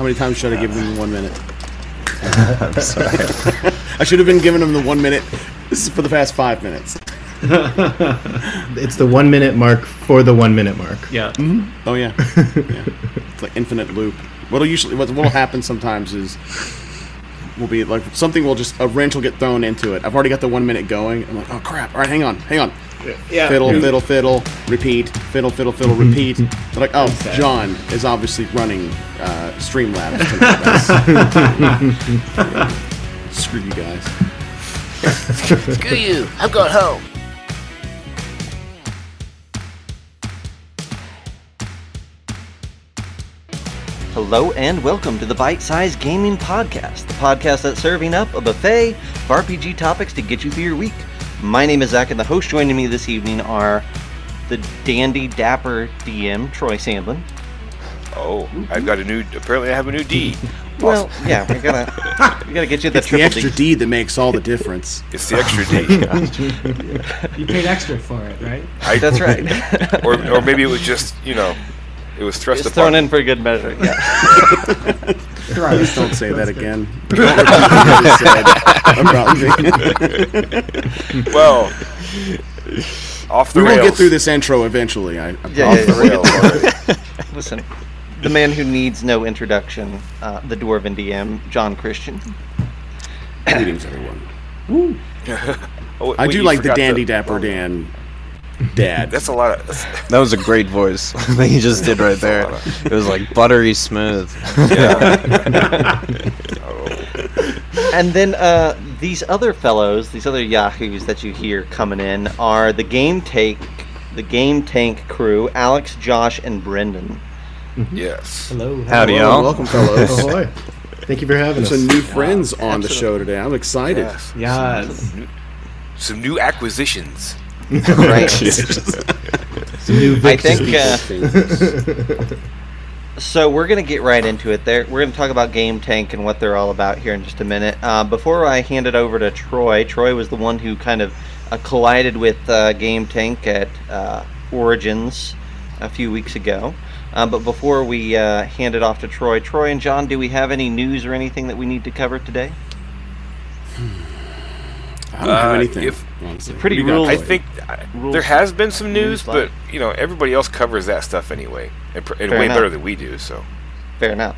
How many times should I give them the one minute? I'm sorry. I should have been giving them the one minute. This is for the past five minutes. It's the one minute mark for the one minute mark. Yeah. Mm-hmm. Oh yeah, yeah. It's like infinite loop. What'll usually what will happen sometimes is will be like something will just a wrench will get thrown into it. I've already got the one minute going. I'm like, oh crap! All right, hang on, hang on. Yeah. Fiddle, fiddle, fiddle, repeat. Fiddle, fiddle, fiddle, repeat. They're like, oh, Jon is obviously running uh, Streamlabs tonight. Screw you guys. Screw you. I'm going home. Hello and welcome to the Bite Size Gaming Podcast, the podcast that's serving up a buffet of RPG topics to get you through your week. My name is Zac, and the hosts joining me this evening are the dandy dapper DM Troy Sandlin. Oh, I've got a new. Apparently, I have a new D. Well, yeah, we gotta we gotta get you the It's the triple extra D. D that makes all the difference. It's the extra D. You paid extra for it, right? I, That's right. Or, or maybe it was just you know, it was thrust it's upon. thrown in for good measure. Yeah. Please don't say that again. Don't repeat what you said about me. Well, off the We will get through this intro eventually. I, I Yeah, Off yeah, the yeah. Listen, the man who needs no introduction, uh, the dwarven DM, Jon Christian. Greetings, everyone. Oh, I do like the forgot Dandy Dapper Dan dad. That's a lot of. That was a great voice that you just did right there. It was like buttery smooth. And then uh, these other fellows, these other yahoos that you hear coming in, are the game tank, the game tank crew, Alex, Josh, and Brenden. yes. Hello. Howdy, Hello, y'all. welcome, fellows. Ahoy. Thank you for having us. Some new friends on the show today. I'm excited. Yes. Yes. Some new acquisitions. Right. Some new I think uh, so. We're gonna get right into it. There, we're gonna talk about Game Tank and what they're all about here in just a minute. Uh, before I hand it over to Troy, Troy was the one who kind of uh, collided with uh, Game Tank at uh, Origins a few weeks ago. Uh, but before we uh, hand it off to Troy, Troy and John, do we have any news or anything that we need to cover today? I don't have Uh, anything. if- honestly. pretty What got, I think I, there has been some news, but you know everybody else covers that stuff anyway, and, pr- and way enough. better than we do. So. Fair enough.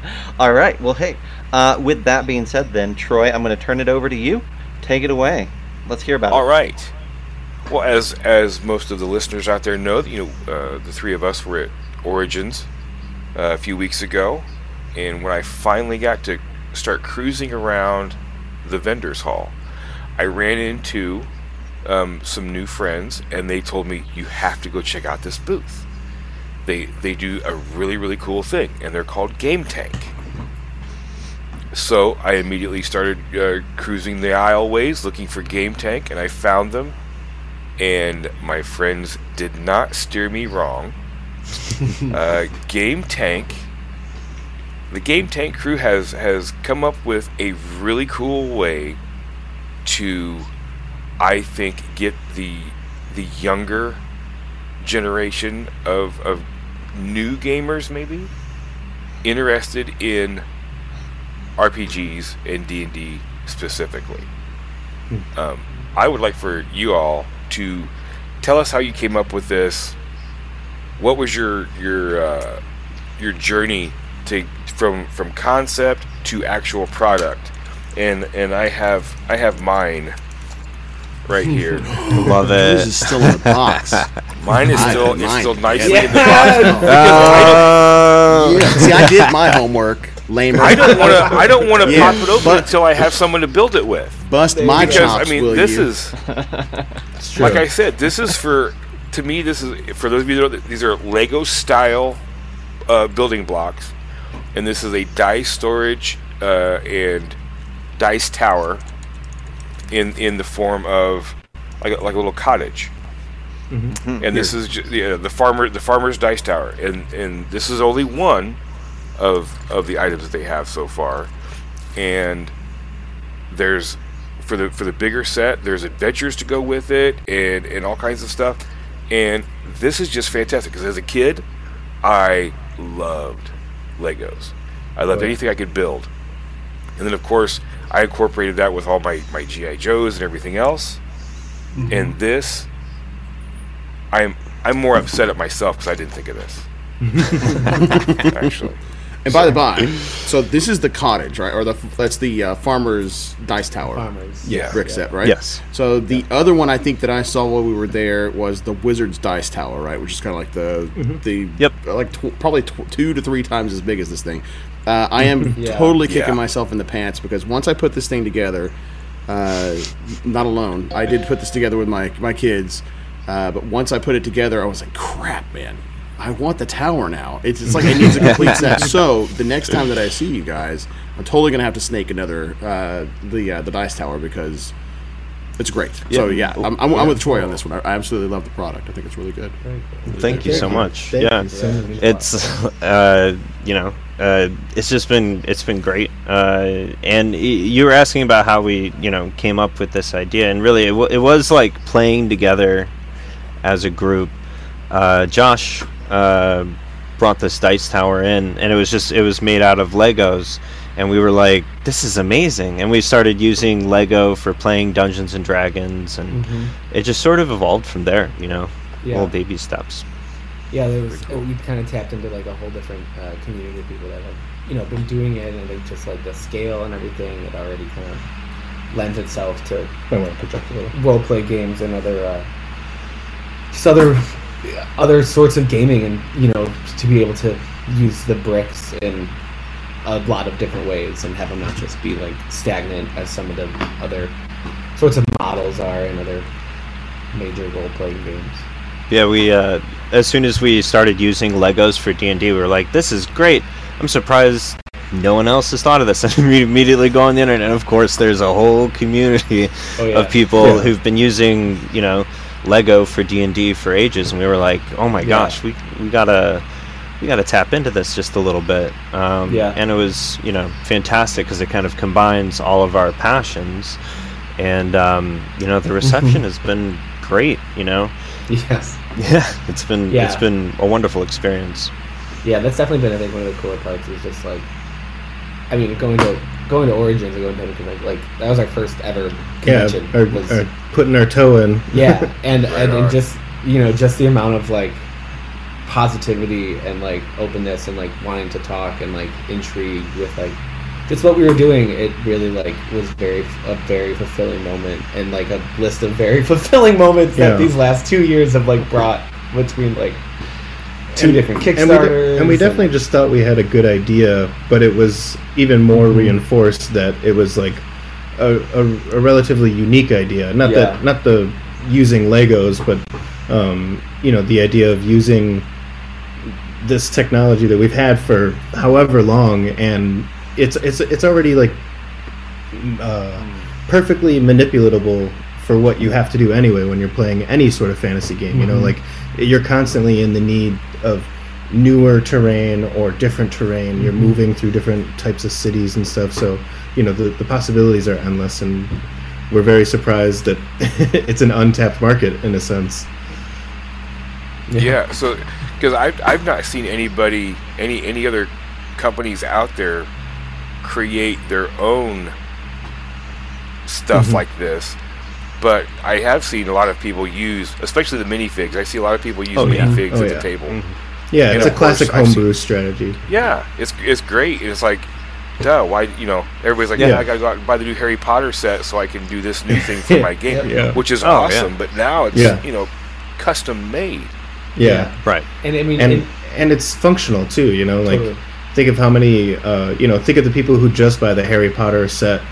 all right. Well, hey. Uh, with that being said, then Troy, I'm going to turn it over to you. Take it away. Let's hear about All it. right. Well, as as most of the listeners out there know, you know, uh, the three of us were at Origins uh, a few weeks ago, and when I finally got to start cruising around the vendors hall, I ran into um, some new friends, and they told me you have to go check out this booth. They they do a really really cool thing, and they're called Game Tank. So I immediately started uh, cruising the aisleways looking for Game Tank, and I found them. And my friends did not steer me wrong. uh, Game Tank, the Game Tank crew has has come up with a really cool way to, I think, get the the younger generation of of new gamers maybe interested in RPGs and D and D specifically. Um, I would like for you all to tell us how you came up with this. What was your your uh, your journey to from from concept to actual product? And and I have I have mine right here. Love This it. is still in the box. Mine is still have it's still nicely Yeah. in the box. Oh. Yeah, See, I did my homework. Lamer. I don't want to. I don't want to Yeah, pop it open until I have someone to build it with. bust my Because chops. I mean, will this you? is like I said. This is for to me. This is for those of you that know, these are Lego style uh, building blocks, and this is a die storage uh, and dice tower in in the form of like a, like a little cottage. Mm-hmm. And this is just, yeah, the farmer the farmer's dice tower, and and this is only one of of the items that they have so far, and there's for the for the bigger set there's adventures to go with it and and all kinds of stuff and this is just fantastic because as a kid i loved Legos. I loved anything I could build. And then, of course, I incorporated that with all my, my G.I. Joes and everything else. And this, I'm I'm more upset at myself because I didn't think of this. Actually. And by the by, so this is the cottage, right? Or the that's the uh, farmer's dice tower. Farmers. Yeah. brick set, right? Yes. So the other one I think that I saw while we were there was the Wizard's Dice Tower, right? Which is kind of like the the Yep. like tw- probably tw- two to three times as big as this thing. Uh, I am Yeah. totally kicking Yeah. myself in the pants because once I put this thing together, uh, not alone, I did put this together with my my kids. Uh, but once I put it together, I was like, "Crap, man! I want the tower now." It's, it's like it needs a complete set. So the next time that I see you guys, I'm totally gonna have to snake another uh, the uh, the dice tower because it's great. So yeah, I'm, I'm, I'm with Troy on this one. I, I absolutely love the product. I think it's really good. Thank you so much. Thank yeah, you so much. it's uh, you know uh, it's just been it's been great. Uh, and y- you were asking about how we you know came up with this idea, and really it, w- it was like playing together as a group. Uh, Josh uh, brought this dice tower in, and it was just it was made out of Legos. And we were like, "This is amazing!" And we started using Lego for playing Dungeons and Dragons, and it just sort of evolved from there. You know, Yeah. little baby steps. Yeah, there was, uh, we kind of tapped into like a whole different uh, community of people that have, you know, been doing it, and like just like the scale and everything, it already kind of lends itself to I want to project a little. role play games and other, uh, just other, other sorts of gaming, and you know, to be able to use the bricks in a lot of different ways and have them not just be like stagnant as some of the other sorts of models are in other major role playing games. Yeah, we uh, as soon as we started using Legos for D and D, we were like, "This is great." I'm surprised no one else has thought of this. And we immediately go on the internet, and of course, there's a whole community Oh, yeah. of people Yeah. who've been using, you know, Lego for D and D for ages, and we were like, "Oh my Yeah. gosh, we we gotta." We got to tap into this just a little bit, um, Yeah. and it was you know fantastic because it kind of combines all of our passions, and um, you know the reception has been great. You know, Yes. Yeah, it's been Yeah. it's been a wonderful experience. Yeah, that's definitely been I think one of the cooler parts is just like, I mean, going to going to Origins and going to Convention, like that was our first ever Yeah, convention. our, was, our putting our toe in. yeah, and, Right and and just you know just the amount of like positivity and like openness and like wanting to talk and like intrigue with like just what we were doing. It really like was very a very fulfilling moment and like a list of very fulfilling moments Yeah. that these last two years have like brought between like two And- different and we, Kickstarters. de- and we definitely just thought we had a good idea, but it was even more Mm-hmm. reinforced that it was like a, a, a relatively unique idea. Not Yeah. that not the using Legos, but um, you know the idea of using this technology that we've had for however long, and it's it's it's already like uh, perfectly manipulatable for what you have to do anyway when you're playing any sort of fantasy game. You know, like you're constantly in the need of newer terrain or different terrain. You're moving through different types of cities and stuff. So you know the the possibilities are endless, and we're very surprised that it's an untapped market in a sense. Yeah, so because I've, I've not seen anybody, any any other companies out there create their own stuff Mm-hmm. like this. But I have seen a lot of people use, especially the minifigs. I see a lot of people use Oh, yeah. minifigs Oh, at yeah. the table. Yeah, And it's a classic homebrew strategy. Yeah, it's it's great. It's like, duh, why you know everybody's like, yeah, Yeah. I gotta go out and buy the new Harry Potter set so I can do this new thing for my game, Yeah. which is Oh, yeah. awesome. But now it's Yeah. you know custom made. Yeah. Right. and I mean, and and- and it's functional too. You know, like Totally. Think of how many uh, you know think of the people who just buy the Harry Potter set,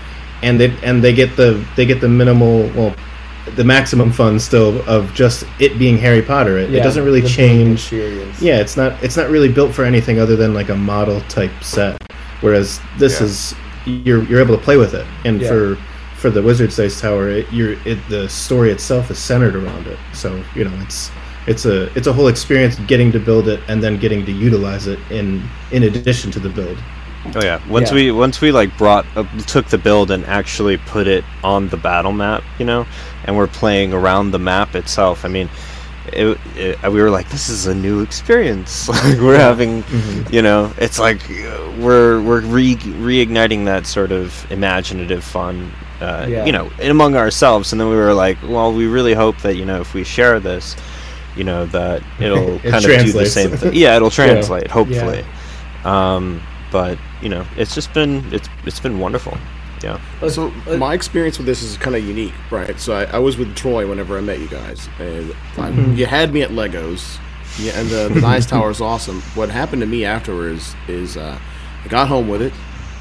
and they and they get the they get the minimal well, the maximum fun still of just it being Harry Potter. It, it doesn't really change. Yeah, it's not it's not really built for anything other than like a model type set. Whereas this Yeah. is you're you're able to play with it, and Yeah. for for the Wizard's Dice Tower, it, you're it, the story itself is centered around it. So you know it's it's a it's a whole experience getting to build it and then getting to utilize it in in addition to the build. Oh yeah. Once Yeah. we once we like brought uh, took the build and actually put it on the battle map, you know, and we're playing around the map itself. I mean, it, it, we were like, this is a new experience. like we're having, Mm-hmm. you know, it's like we're we're re- reigniting that sort of imaginative fun, uh, Yeah. you know, among ourselves. And then we were like, well, we really hope that you know if we share this, you know, that it'll It kind of do the same thing. Yeah, it'll translate, hopefully. Yeah. Um, but you know, it's just been it's it's been wonderful. Yeah. So my experience with this is kind of unique, right? So I, I was with Troy whenever I met you guys, and I, you had me at Legos, yeah, and the, the Dice Tower is awesome. What happened to me afterwards is uh, I got home with it,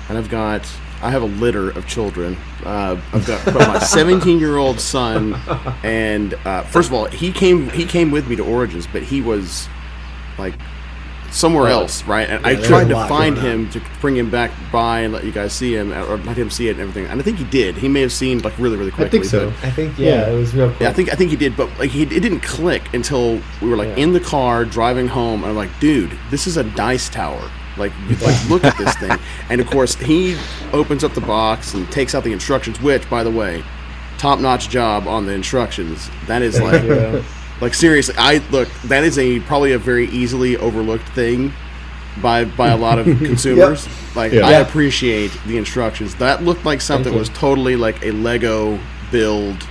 and I've got I have a litter of children. Uh, I've got my 17 year old son, and uh, first of all, he came he came with me to Origins, but he was like somewhere else, right? And I tried to find going him to bring him back by and let you guys see him, or let him see it and everything. And I think he did. He may have seen like really, really quickly. I quickly. think so. but- I think yeah, Yeah. it was real quick. yeah, I think I think he did, but like he, it didn't click until we were like Yeah. in the car driving home. And I'm like, dude, this is a dice tower. Like, like look at this thing. And of course, he opens up the box and takes out the instructions. Which, by the way, top notch job on the instructions. That is like, Yeah. like seriously. I look. That is a probably a very easily overlooked thing by by a lot of consumers. Like, Yeah. I appreciate the instructions. That looked like something you. was totally like a Lego build.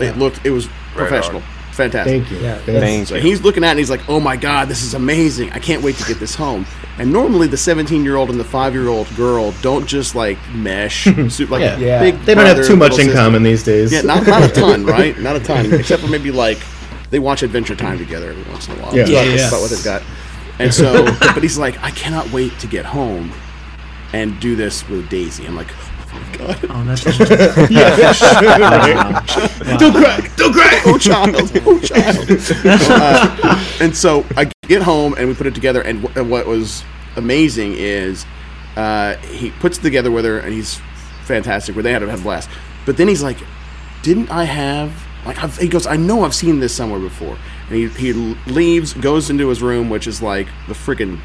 It looked. It was professional. Fantastic. Thank you. Yeah. Thank Thank So you. he's looking at it and he's like, "Oh my god, this is amazing! I can't wait to get this home." And normally, the 17-year-old and the five-year-old girl don't just like mesh, so- like Yeah. Yeah. big. They don't have too much in sister. common these days. Yeah, not, not a ton, right? Not a ton, except for maybe like they watch Adventure Time together every once in a while. Yeah. Yeah, yeah. about what they've got. And so, but he's like, I cannot wait to get home and do this with Daisy. I'm like, oh my god, Oh, that's don't cry, don't cry, oh child, oh child. Uh, and so I get home and we put it together. And, w- and what was amazing is uh, he puts it together with her, and he's fantastic. Where they had to have a blast. But then he's like, "Didn't I have like?" I've, he goes, "I know I've seen this somewhere before." And he he leaves, goes into his room, which is like the freaking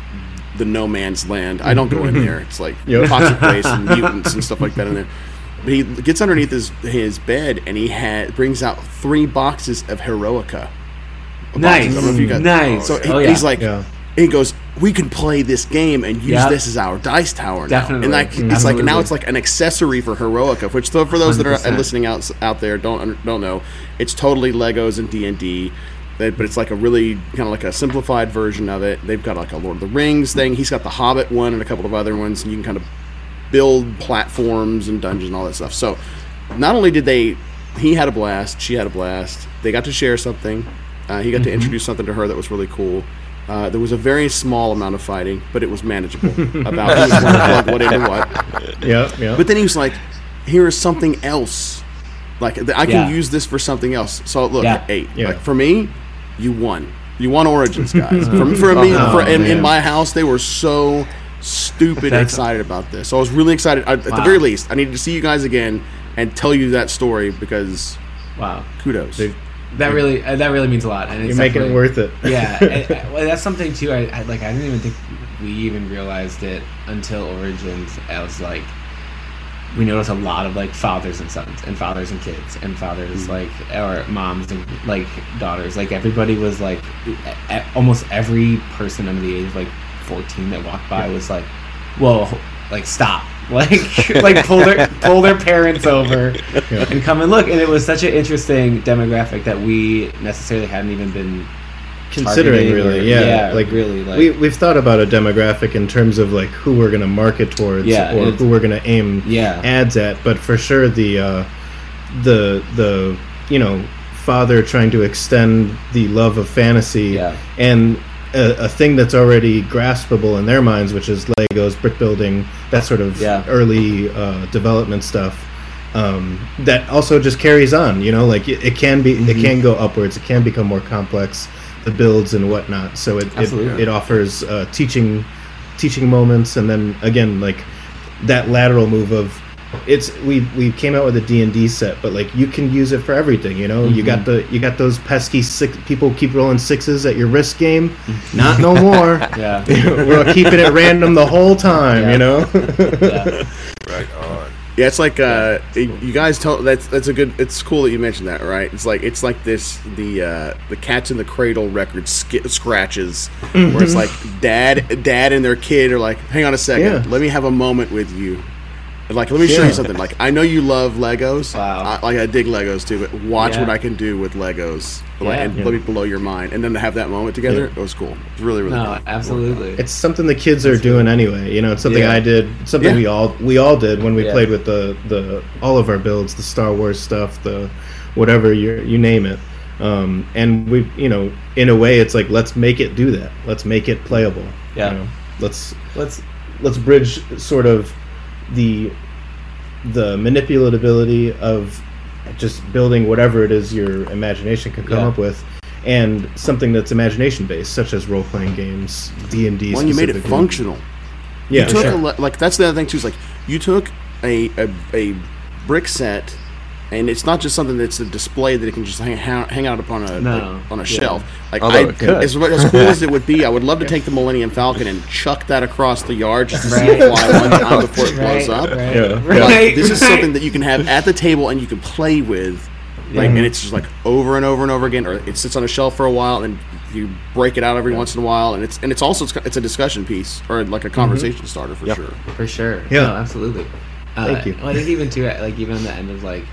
the no man's land. I don't go in there. It's like Yep. toxic waste and mutants and stuff like that in there. But he gets underneath his his bed and he had brings out three boxes of Heroica. nice. I don't know if you got- nice. So he, oh, yeah. he's like, Yeah. he goes, we can play this game and use Yeah. this as our dice tower now. Definitely. And like, it's like now it's like an accessory for Heroica, which so for those that are listening out out there don't don't know, it's totally Legos and D and D. But it's like a really kind of like a simplified version of it. They've got like a Lord of the Rings thing. He's got the Hobbit one and a couple of other ones, and you can kind of build platforms and dungeons and all that stuff. So, not only did they, he had a blast, she had a blast. They got to share something. Uh, he got Mm-hmm. to introduce something to her that was really cool. Uh, there was a very small amount of fighting, but it was manageable. about who was plug what into what. Yeah, yeah. But then he was like, "Here is something else. Like I can Yeah. use this for something else." So look, Yeah. eight. Yeah. Like for me, you won. You won Origins, guys. for, for me, Oh, for, in, in my house, they were so stupid That's- excited about this. So I was really excited. I, at the very least, I needed to see you guys again and tell you that story because wow. kudos. Dude, That really uh, that really means a lot, and You're making it worth it. yeah, and, uh, well, that's something too. I, I like. I didn't even think we even realized it until Origins. I was like, we noticed a lot of like fathers and sons, and fathers and kids, and fathers mm. like or moms and like daughters. Like everybody was like, e- almost every person under the age of like fourteen that walked by was like, whoa, like stop. Like, like pull their pull their parents over Yeah. and come and look. And it was such an interesting demographic that we necessarily hadn't even been Considering really, or- yeah, yeah, like really, like- we we've thought about a demographic in terms of like who we're gonna market towards Yeah, or who we're gonna aim Yeah. ads at, but for sure the uh, the the you know father trying to extend the love of fantasy Yeah. and a, a thing that's already graspable in their minds, which is Legos, brick building, that sort of Yeah. early uh, development stuff. Um, that also just carries on, you know, like it, it can be, it Mm-hmm. can go upwards, it can become more complex, the builds and whatnot. So it it, Absolutely. it offers uh, teaching teaching moments, and then again like that lateral move of it's we we came out with a D&D set but like you can use it for everything you know you got the you got those pesky six people keep rolling sixes at your wrist game not no more Yeah. we're keeping it random the whole time Yeah. you know yeah. Right on. Yeah, it's like uh, you guys tell that's that's a good. It's cool that you mentioned that, right? It's like it's like this the uh, the Cats in the Cradle record sk- scratches, where it's like dad dad and their kid are like, hang on a second, Yeah. let me have a moment with you. Like, let me show you something. Like, I know you love Legos. Wow. I, like, I dig Legos too, but watch Yeah. what I can do with Legos. Like, Yeah. and Yeah. let me blow your mind. And then to have that moment together, it was cool. It's really, really No, cool. absolutely. It's something the kids are doing anyway. You know, it's something Yeah. I did, something Yeah. we all we all did when we Yeah. played with the the all of our builds, the Star Wars stuff, the whatever you you name it. Um, and we, you know, in a way, it's like let's make it do that. Let's make it playable. Yeah. You know? Let's Let's let's bridge sort of the the manipulatability of just building whatever it is your imagination can come Yeah. up with and something that's imagination based such as role-playing games d&d When you made it functional. yeah you took sure. a, like that's the other thing too is like you took a, a, a brick set and it's not just something that's a display that it can just hang, hang hang out upon a No. like, on a Yeah. shelf like I, it could. as, as cool as it would be I would love to take the Millennium Falcon and chuck that across the yard just to see it fly one time before it blows right, up right, Yeah. But right, this is something that you can have at the table and you can play with like and it's just like over and over and over again or it sits on a shelf for a while and you break it out every once in a while and it's and it's also it's a discussion piece or like a conversation starter for Yep. sure For sure. Yeah. No, absolutely. Uh, Thank you. Well, I think even too, like even on the end of like,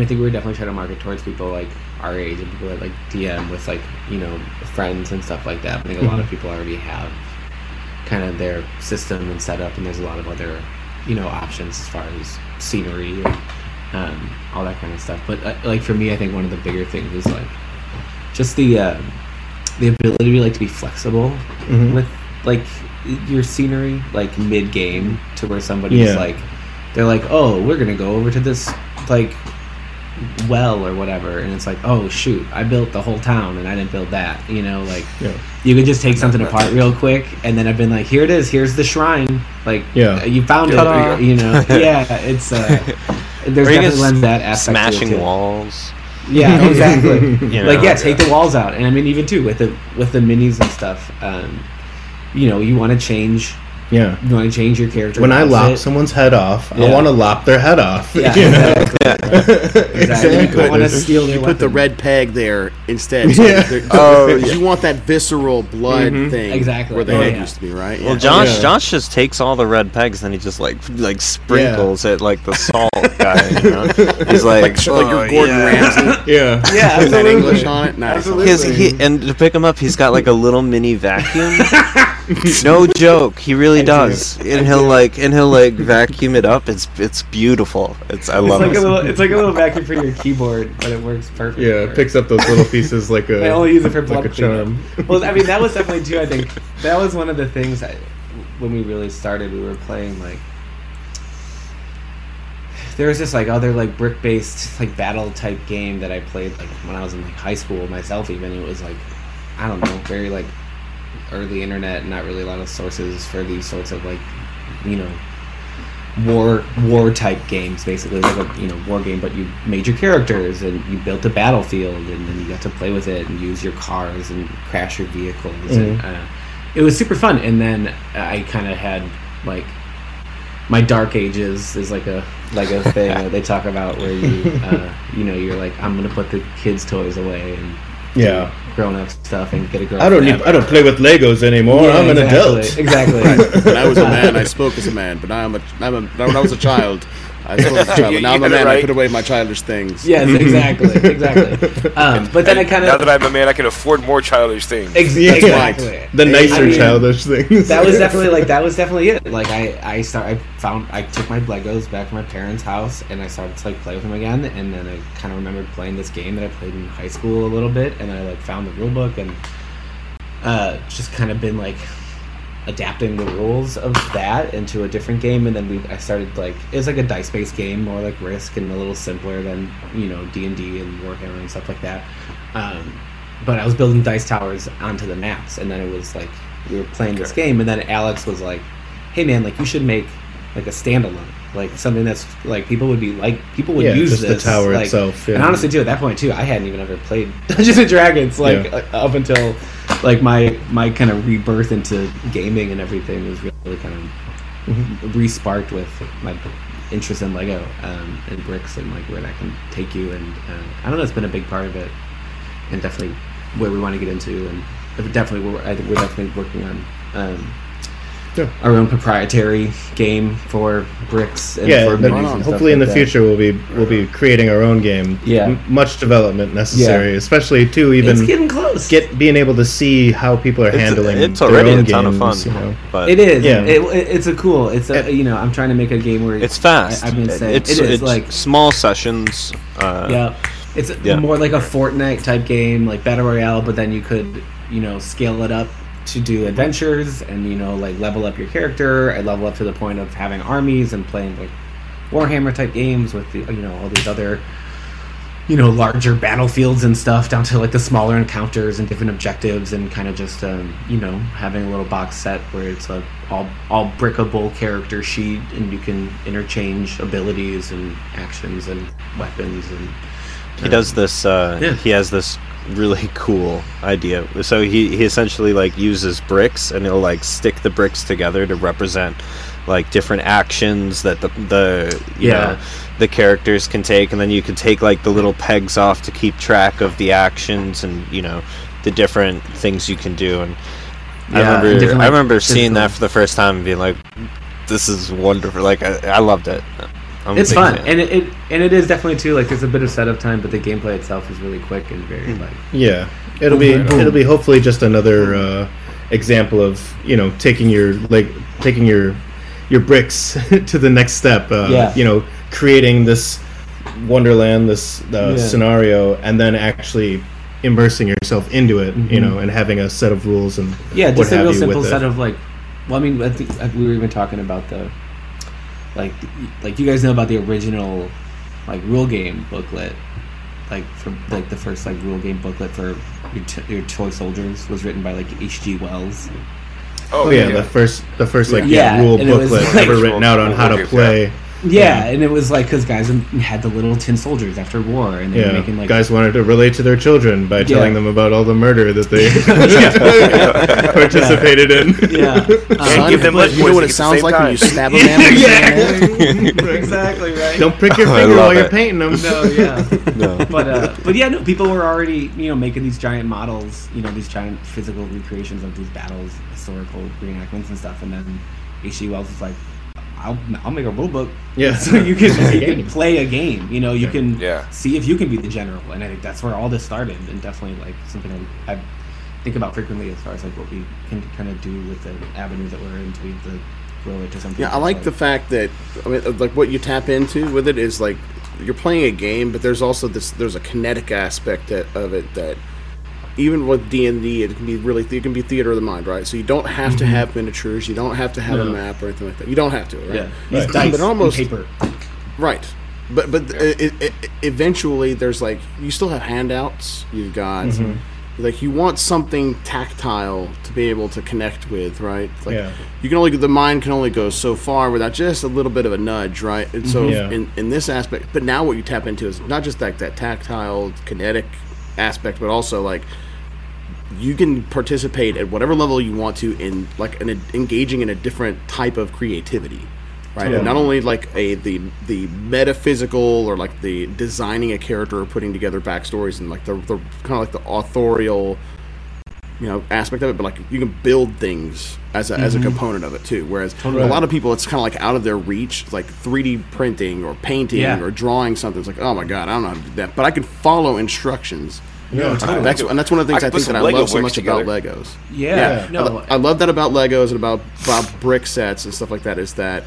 I think we were definitely trying to market towards people like our age and people that like DM with like you know friends and stuff like that. I think a lot of people already have kind of their system and setup, and there's a lot of other you know options as far as scenery and um, all that kind of stuff. But uh, like for me, I think one of the bigger things is like just the uh, the ability to like to be flexible Mhm. with like your scenery like mid game to where somebody's Yeah. like they're like oh we're gonna go over to this like well or whatever and it's like oh shoot i built the whole town and i didn't build that you know like Yeah. you could just take something apart real quick and then i've been like here it is here's the shrine like Yeah. you found Ta-da. it you know yeah it's uh there's Or you definitely can lends that aspect to it, smashing walls. Yeah, exactly. You know? like yeah, take the walls out, and I mean even too with the with the minis and stuff. Um, you know, you want to change. Yeah You want to change your character. when i lop outfit. someone's head off i want to lop their head off Yeah, You know? exactly. exactly. You don't want to steal you put the red peg there instead. So Yeah. there- Oh, because you want that visceral blood mm-hmm. thing, Exactly. where the Oh, head yeah. used to be, right? Well, Josh, yeah. Josh just takes all the red pegs and he just like like sprinkles it like the salt guy. You know? He's like, like, sh- like "Oh, your Gordon yeah." Ramsay, yeah Yeah, putting that absolutely. English on it. Nice. His, he, and to pick him up, he's got like a little mini vacuum. no joke, he really does. And he'll like and he'll like vacuum it up. It's it's beautiful. It's I It's love like it. a little. It's like a little vacuum for your keyboard, but it works perfect. yeah it picks up those little pieces like a I only use it for blood like a charm well, I mean, that was definitely too. I think that was one of the things that when we really started, we were playing like there was this like other like brick based like battle type game that I played like when I was in like high school myself. Even it was like I don't know, very like early internet, not really a lot of sources for these sorts of like you know war war type games basically. Like a you know war game but you made your characters and you built a battlefield and then you got to play with it and use your cars and crash your vehicles and uh, it was super fun. And then i kind of had like my dark ages is like a like a thing that they talk about where you uh, you know you're like i'm gonna put the kids toys away and yeah grown-up stuff and get a girl i don't need i don't play with legos anymore. Yeah, i'm an adult. Exactly. Right. When I was a man, I spoke as a man, but now I'm a, I'm a when I was a child, I spoke as a child. Now I'm a You got it man. I put away my childish things. yes exactly exactly um, but then i kind of now that I'm a man, I can afford more childish things. Ex- Yeah. exactly. the nicer I mean, childish things That was definitely like that was definitely it. Like I I start I found I took my Legos back to my parents' house and I started to like play with them again. And then I kind of remembered playing this game that I played in high school a little bit. And then I like found the rule book and uh, just kind of been like adapting the rules of that into a different game. And then we I started like it was like a dice based game, more like Risk and a little simpler than you know D and D and Warhammer and stuff like that. Um, but I was building dice towers onto the maps, and then it was like we were playing this game, and then Alex was like, "Hey man, like you should make like a standalone, like something that's like people would be like people would Yeah, use just the this tower like- itself, And honestly, too, at that point too, I hadn't even ever played Dungeons and Dragons like Yeah. uh, up until like my my kind of rebirth into gaming and everything was really kind of Mm-hmm. re-sparked with my interest in Lego um, and bricks and like where that can take you. And uh, I don't know, it's been a big part of it, and definitely where we want to get into. And definitely, we're, I think we're definitely working on. Um, Yeah. Our own proprietary game for bricks. And yeah, for but and stuff hopefully in like the that. future we'll be we'll be creating our own game. Yeah. M- much development necessary, especially to even it's getting close. get being able to see how people are It's, handling. it's their already own a ton of fun, You know? but It is. Yeah. It, it- it's a cool. It's a It- you know I'm trying to make a game where it's fast. I, I've been saying it's, it is it's like small sessions. Uh, yeah, it's Yeah. more like a Fortnite type game, like battle royale. But then you could you know scale it up to do adventures and you know like level up your character i level up to the point of having armies and playing like Warhammer type games with the, you know all these other you know larger battlefields and stuff down to like the smaller encounters and different objectives and kind of just um, you know having a little box set where it's a all all brickable character sheet and you can interchange abilities and actions and weapons and he does this uh Yeah. he has this really cool idea. So he, he essentially like uses bricks and he'll like stick the bricks together to represent like different actions that the the you Yeah. know the characters can take. And then you can take like the little pegs off to keep track of the actions and you know the different things you can do. And I Yeah, and remember I remember seeing that for the first time and being like this is wonderful. Like I, I loved it I'm it's fun fan. and it, it and it is definitely too like there's a bit of setup time but the gameplay itself is really quick and very like Yeah, it'll be Boom. it'll be hopefully just another uh, example of you know taking your like taking your your bricks to the next step. Uh, Yeah. You know, creating this wonderland, this uh, Yeah. scenario, and then actually immersing yourself into it. You Mhm. know, and having a set of rules and Yeah, what just a have real simple set it. of like. Well, I mean, I think we were even talking about the, like, like you guys know about the original, like rule game booklet, like for like the first like rule game booklet for your, t- your toy soldiers was written by like H. G. Wells. Oh yeah, the first the first like Yeah, rule and it was booklet like- ever written out on how to Yeah. Play. Yeah, and it was like because guys had the little tin soldiers after war, and they were making like guys wanted to relate to their children by telling Yeah. them about all the murder that they participated in. yeah, And give them you know what it sounds same like when you stab a man with a bayonet? exactly right. Don't prick your finger love while you're painting them. No, yeah. no. but uh, but yeah, no, people were already you know making these giant models, you know, these giant physical recreations of these battles, historical reenactments and stuff, and then H.G. Wells was like, "I'll I'll make a rule book, Yeah. so you can, play a game. You know, you can Yeah. see if you can be the general." And I think that's where all this started, and definitely like something I, I think about frequently as far as like what we can kind of do with the avenue that we're in to be to grow it to something. Yeah, I like the fact that I mean, like what you tap into with it is like you're playing a game, but there's also this there's a kinetic aspect that, of it that even with D and D, it can be really it can be theater of the mind, right? So you don't have to mm-hmm. have miniatures, you don't have to have a map or anything like that. You don't have to, right? yeah, these Right. dice But almost- and paper. Right. But but it, it, eventually there's like you still have handouts. You've got mm-hmm. like you want something tactile to be able to connect with, right? Like Yeah. you can only the mind can only go so far without just a little bit of a nudge, right? And so mm-hmm. Yeah. in in this aspect, but now what you tap into is not just like that tactile kinetic aspect, but also like you can participate at whatever level you want to in like an engaging in a different type of creativity right? Totally. not only like a the the metaphysical or like the designing a character or putting together backstories and like the, the kind of like the authorial you know aspect of it but like you can build things as a, as a mm-hmm. component of it too. Whereas a lot of people it's kind of like out of their reach like 3d printing or painting Yeah. or drawing something. It's like oh my god i don't know how to do that. But i can follow instructions Yeah, uh, that's and that's one of the things I I, think that I Lego love so bricks much about. Legos. Yeah, I, no, lo- I love that about Legos and about about brick sets and stuff like that. Is that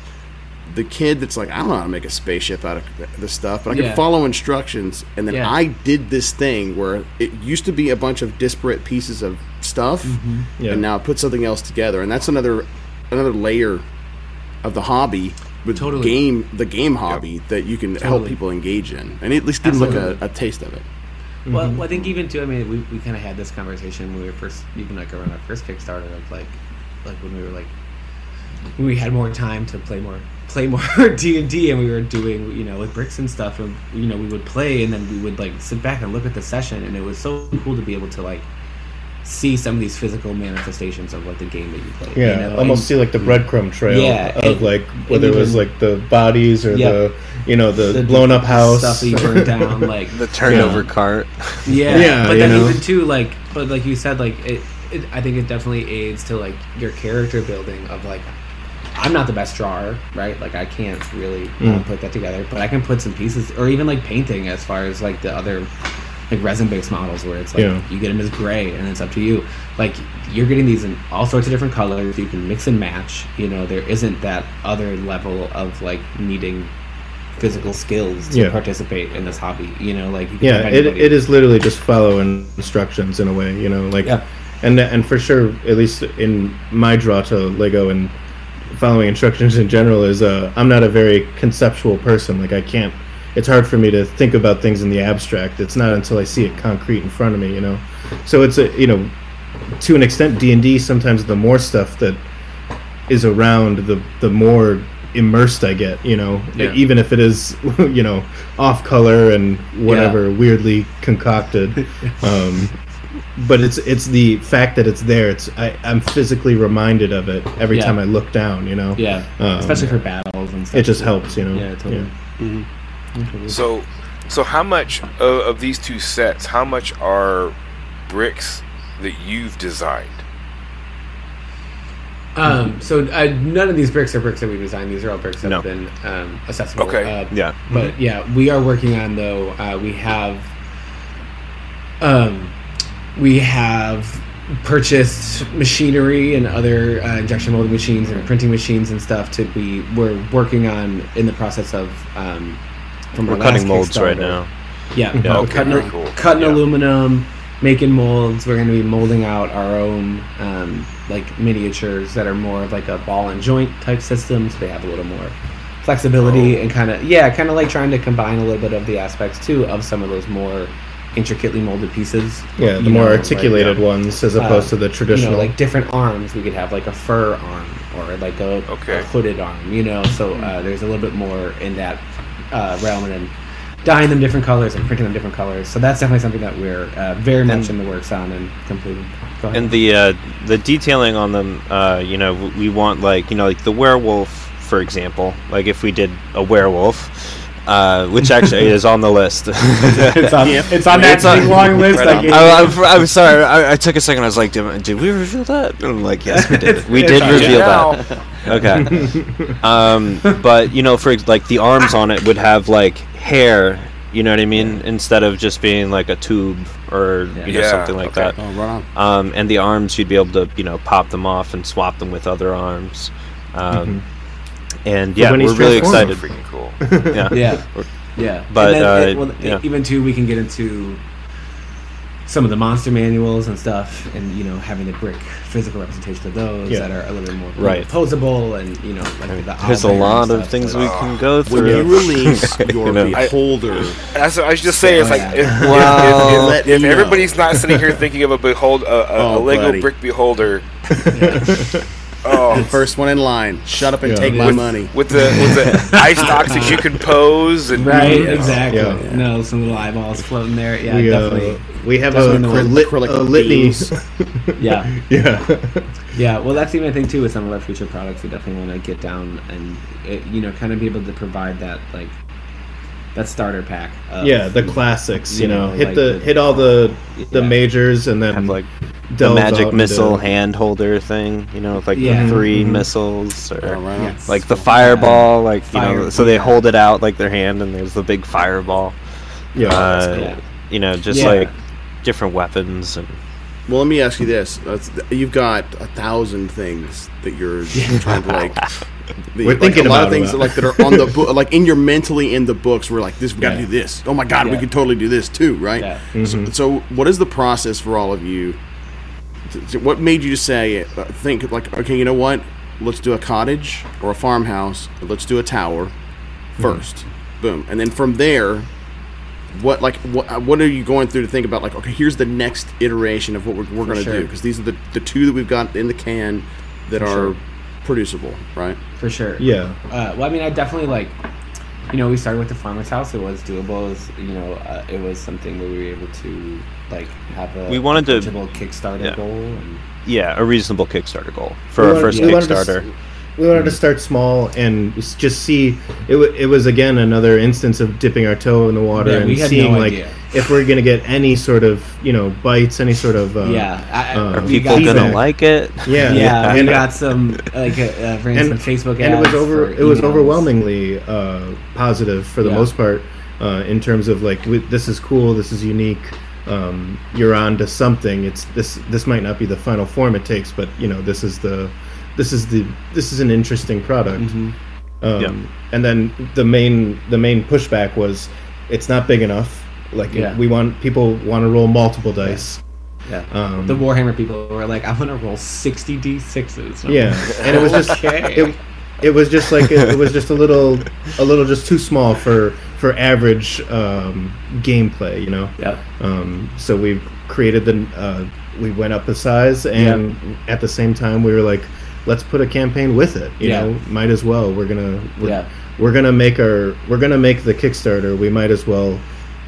the kid that's like I don't know how to make a spaceship out of this stuff, but I Yeah. can follow instructions, and then Yeah. I did this thing where it used to be a bunch of disparate pieces of stuff, Yeah. and now I put something else together, and that's another another layer of the hobby with Totally. game the game hobby that you can help people engage in, and at least give them like a, a taste of it. Well, mm-hmm. well, I think even too. I mean, we, we kind of had this conversation when we were first, even like around our first Kickstarter of like, like when we were like, we had more time to play more, play more D and D, and we were doing, you know, with bricks and stuff, and you know, we would play, and then we would like sit back and look at the session, and it was so cool to be able to like see some of these physical manifestations of like the game that you play. Yeah, you know? almost And- see like the breadcrumb trail Yeah, of and- like whether it was like the bodies or Yep. the you know the, the blown up house stuff that you burned down, like The turnover cart. Yeah, Yeah, but you then know. even too, like, but like you said, like it, it, I think it definitely aids to like your character building of like, I'm not the best drawer, right? Like I can't really uh, Mm. put that together, but I can put some pieces, or even like painting, as far as like the other like resin-based models where it's like Yeah. you get them as gray and it's up to you. Like you're getting these in all sorts of different colors. You can mix and match. You know, there isn't that other level of like needing physical skills to Yeah. participate in this hobby. You know, like you yeah it, it is literally just follow instructions in a way you know like Yeah. and and for sure at least in my draw to lego and following instructions in general is uh i'm not a very conceptual person like i can't it's hard for me to think about things in the abstract. It's not until i see it concrete in front of me you know? So it's a you know to an extent d&d sometimes the more stuff that is around the the more immersed i get you know? Yeah. even if it is you know off color and whatever weirdly concocted. Um but it's it's the fact that it's there it's I, i'm physically reminded of it every Yeah. time i look down you know? Yeah, Um, especially for battles and stuff. it just helps you know? Yeah, totally. So, so how much of, of these two sets? How much are bricks that you've designed? Um, so uh, none of these bricks are bricks that we designed. These are all bricks that No. have been um, accessible. Okay. Uh, Yeah. But yeah, we are working on though. Uh, we have, um, we have purchased machinery and other uh, injection molding machines and printing machines and stuff to be. We're working on in the process of. Um, from We're our cutting last molds right now. Yeah, Yeah. we're Okay, cutting, very cool. cutting Yeah. aluminum, making molds. We're going to be molding out our own um, like miniatures that are more of like a ball and joint type system, so they have a little more flexibility Oh. and kind of yeah, kind of like trying to combine a little bit of the aspects too of some of those more intricately molded pieces. yeah the more know, like, articulated ones as opposed uh, to the you traditional know, like different arms. We could have like a fur arm or like a, Okay. a hooded arm, you know. So uh, there's a little bit more in that uh, realm, and then dyeing them different colors and printing them different colors. So that's definitely something that we're uh, very much in the works on and completing. Go ahead. And the uh, the detailing on them, uh, you know, we want like you know like the werewolf, for example. Like if we did a werewolf, uh, which actually is on the list. it's on, Yeah. it's on that big long list. Right I on. gave I, you. I'm, I'm sorry. I, I took a second. I was like, did, did we reveal that? And I'm like, yes, we did. We did reveal that. Okay. um, but you know, for like the arms on it would have like hair. You know what I mean? Instead of just being like a tube or you know Yeah, something like okay. that. Oh, right. Um, and the arms, you'd be able to you know pop them off and swap them with other arms. Um, And yeah, we're he's really excited. Freaking cool. Yeah. yeah, yeah. But, then, uh, it- well, yeah. even too, we can get into some of the monster manuals and stuff, and you know, having the brick physical representation of those Yeah. that are a little bit more Right. posable, and you know, like the There's a owlbear and lot of things so- we can go through. When through. you release your You know. beholder, That's what I was just saying. It's like if, if- Well, if, let if, if me know. everybody's not sitting here thinking of a behold a, a, a Oh, Lego buddy. brick beholder. the Oh, first one in line, shut up and Yeah. take my with, money. with the with the eye stalks that you can pose and Right, Yeah. exactly. Yeah. No, some little eyeballs floating there. Yeah, we, uh, definitely. we have Definitely a, the lit, acrylic a litany beams. Yeah, yeah yeah. Well, that's even a thing too with some of our future products. We definitely want to get down and you know, kind of be able to provide that like that starter pack. Of, yeah the classics you, You know, know, hit like the, the- hit all the the Yeah. majors and then have like the magic missile into- hand holder thing, you know, with like Yeah. the 3 Mhm. missiles or right on. Yes. like the fireball, like you know, so they hold it out like their hand and there's the big fireball. yeah uh, Yeah. You know, just Yeah. like different weapons and Well, let me ask you this: you've got a thousand things that you're trying to like. That- We're like, thinking a lot of things it. like that are on the book, like in your mentally in the books. We're like, this, we got to Yeah. do this. Oh my god, we could totally do this too, right? Yeah. So, Mhm. so, what is the process for all of you? What made you say, uh, think like, okay, you know what? Let's do a cottage or a farmhouse. Let's do a tower Mm-hmm. 1st Boom, and then from there, what like what uh, what are you going through to think about? Like, okay, here's the next iteration of what we're, we're going to sure. do because these are the the two that we've got in the can that are sure. Producible, right? for sure. yeah Uh, well, I mean, I definitely like. you know, we started with the farmer's house. It was doable. It was, you know, uh, it was something where we were able to like have a We wanted to- approachable Kickstarter yeah. goal. And, Yeah, a reasonable Kickstarter goal for We our wanted- first we wanted to Kickstarter. We wanted to start small and just see. It, w- it was again another instance of dipping our toe in the water Yeah, and seeing no like idea. if we're gonna get any sort of you know bites, any sort of uh, yeah, I, uh, Are people got gonna feedback. like it? yeah, Yeah, we and, got some like uh, uh, ran and- Facebook and it was over. It was emails. overwhelmingly uh, positive for the Yeah. most part uh, in terms of like w- this is cool, this is unique. Um, you're on to something. It's this. This might not be the final form it takes, but you know this is the, this is the this is an interesting product. Mhm. Um, Yeah. And then the main the main pushback was, it's not big enough. Like Yeah. we want people want to roll multiple dice. Yeah. Um, The Warhammer people were like, "I'm gonna roll 60 d6s." Yeah, and it was just Okay. it, it was just like it, it was just a little a little just too small for for average um, gameplay. You know. Yep. Um, so we created the uh, we went up the size and at the same time we were like let's put a campaign with it you Yeah. know might as well we're gonna we're, Yeah. we're gonna make our we're gonna make the kickstarter we might as well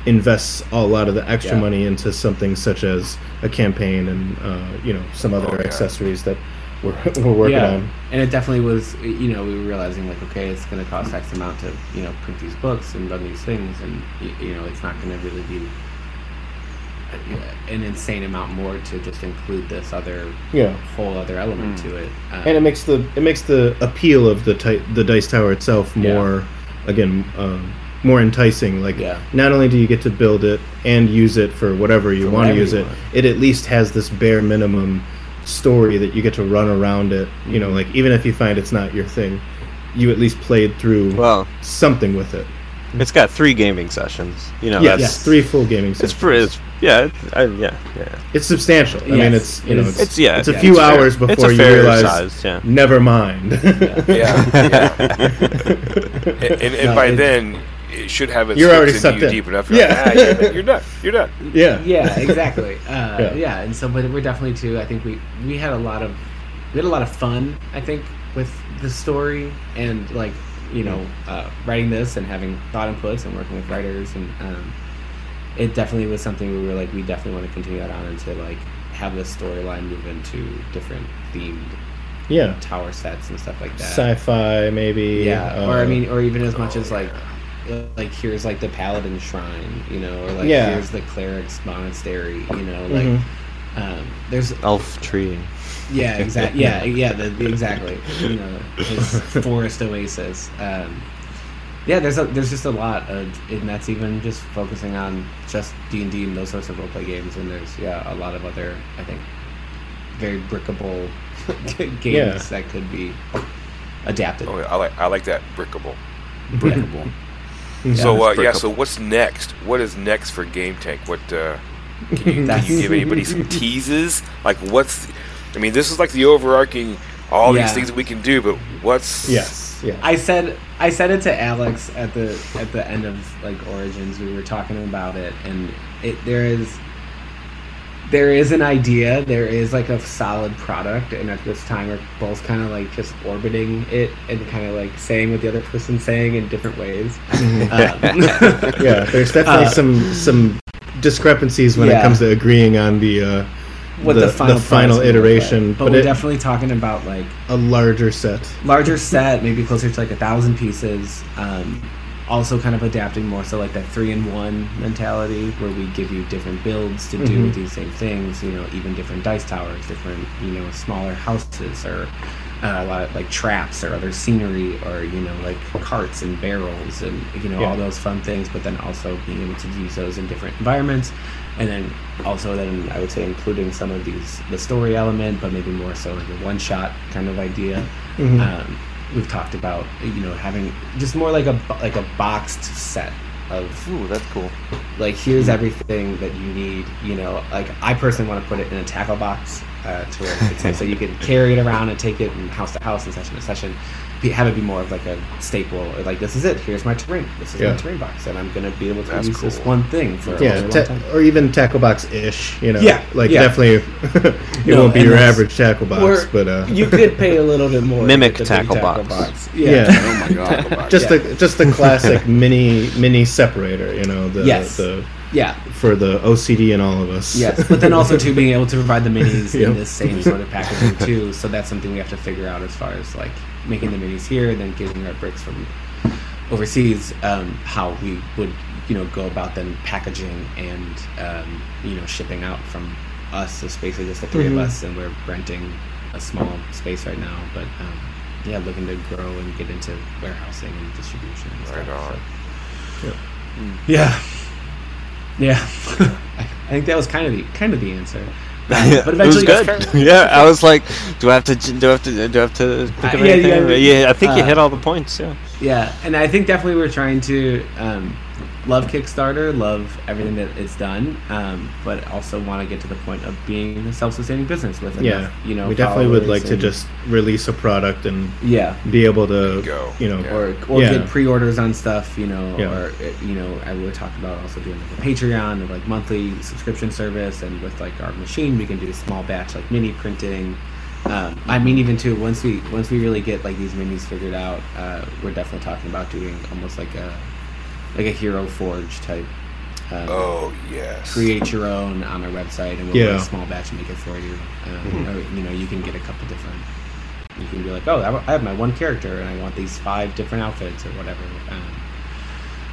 invest a lot of the extra Yeah. money into something such as a campaign and uh, you know some other Oh, accessories that we're, we're working yeah. on And it definitely was, you know, we were realizing like, okay, it's going to cost X amount to, you know, print these books and run these things, and you know, it's not going to really be an insane amount more to just include this other yeah whole other element to it. Um, and it makes the it makes the appeal of the ti- the dice tower itself Yeah. more again um, more enticing like Yeah. not only do you get to build it and use it for whatever you For want to use it want. it at least has this bare minimum story that you get to run around it you know like even if you find it's not your thing you at least played through Well, something with it it's got three gaming sessions. You know, yes, that's three full gaming sessions. it's sessions. pretty. It's, yeah, it's, I, yeah, yeah. it's substantial i mean it's you it know it's, It's yeah. it's a yeah, few it's fair. hours before you realize size, yeah. never mind Yeah, yeah. and, and, and No, by it- then, it should have its You're already into sucked you in. deep enough. You're Yeah. like, ah, you're, you're done. You're done. yeah yeah, exactly. Uh, Yeah. yeah. and so, but we're definitely too. I think we we had a lot of we had a lot of fun. I think with the story and like you know uh, writing this and having thought inputs and working with writers and um, it definitely was something we were like we definitely want to continue that on and to like have the storyline move into different themed yeah tower sets and stuff like that. sci-fi maybe Yeah, uh, or I mean, or even as much oh, as like, uh, like here's like the paladin shrine, you know, or like Yeah. here's the cleric's monastery, you know, like Mhm. um, there's Elf tree. Yeah, exactly, yeah, yeah, the, the- exactly, you know, his forest oasis. Um, yeah, there's a, there's just a lot of, and that's even just focusing on just D and D and those sorts of roleplay games, and there's yeah a lot of other I think very brickable games Yeah. that could be adapted. Oh, yeah, I like I like that brickable. Breakable. so uh, it's yeah, so what's next? What is next for Game Tank? What uh, can you can you give anybody some teases? Like what's? I mean, this is like the overarching all Yeah. these things that we can do, but what's? yes yeah I said I said it to Alex at the at the end of like Origins. We were talking about it, and it there is there is an idea. There is like a solid product, and at this time we're both kind of like just orbiting it and kind of like saying what the other person's saying in different ways. Um, yeah there's definitely Uh, some some discrepancies when it comes to agreeing on the uh what the, the, final, the final product's gonna look iteration. But, but we're it, definitely talking about like a larger set larger set, maybe closer to like a thousand pieces. Um, also, kind of adapting more so like that three in one mentality, where we give you different builds to do Mhm. these same things. You know, even different dice towers, different you know smaller houses, or uh, a lot of like traps or other scenery, or you know like carts and barrels, and you know Yeah. all those fun things. But then also being able to use those in different environments, and then also then I would say including some of these the story element, but maybe more so like a one shot kind of idea. Mhm. Um, we've talked about you know having just more like a bo- like a boxed set of Ooh, that's cool. like here's everything that you need. You know, like I personally want to put it in a tackle box uh, to where it's so you can carry it around and take it from house to house and session to session. Be, have it be more of like a staple, or like this is it. Here's my terrain. This is Yeah. my terrain box, and I'm gonna be able to That's use this one thing for Yeah, really long ta- time. or even tackle box ish. You know, Yeah, like yeah. definitely, it No, won't be your average tackle box, but uh, you could pay a little bit more. Mimic get the big tackle box. yeah, Oh my god. just Yeah. the just the classic mini mini separator. You know, the Yes. the yeah. for the OCD in all of us. Yes, but then also too being able to provide the minis Yep. in this same sort of packaging too. So that's something we have to figure out as far as like making the minis here, then getting our bricks from overseas. Um, how we would you know go about then packaging and um, you know shipping out from us. So basically just the 3 Mhm. of us, and we're renting a small space right now. But um, yeah, looking to grow and get into warehousing and distribution. And Right stuff, on. so. Yeah, yeah. I I think that was kind of the kind of the answer. Yeah, but it was eventually, good. yeah, I was like, do I have to do I have to do I have to think Uh, of yeah, anything? yeah, Yeah, I think you uh, hit all the points. Yeah. Yeah, and I think definitely we're trying to um, love Kickstarter, love everything that it's done, um, but also want to get to the point of being a self-sustaining business with yeah. enough, you know, we definitely would followers like to just release a product and yeah, be able to, Go. you know, Yeah. or or Yeah. get pre-orders on stuff, you know, Yeah. or you know, I would talk about also doing like a Patreon of like monthly subscription service, and with like our machine, we can do a small batch like mini printing. Um, I mean, even too once we once we really get like these minis figured out, uh, we're definitely talking about doing almost like a like a Hero Forge type. Um, Oh yes. Create your own on our website, and we'll Yeah. do a small batch and make it for you. Um, or, you know, you can get a couple different. You can be like, oh, I I have my one character, and I want these five different outfits or whatever. Um,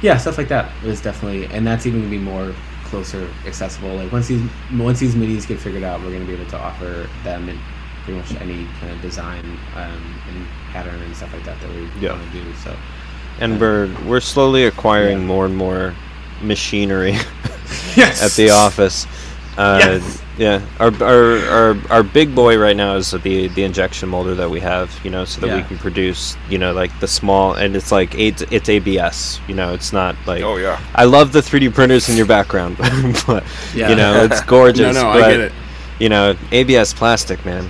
yeah, stuff like that is definitely, and that's even gonna be more closer accessible. Like once these once these minis get figured out, we're gonna be able to offer them in pretty much any kind of design um, and pattern and stuff like that that we Yeah. want to do. So And we're we're slowly acquiring Yeah. more and more machinery yes, at the office. Uh, Yes. Yeah, our, our our our big boy right now is the the injection molder that we have, you know, so that we can produce, you know, like the small and it's like it's, it's ABS, you know, it's not like. Oh yeah. I love the 3D printers in your background, but Yeah. you know it's gorgeous. No, no, but, I get it. You know, ABS plastic, man.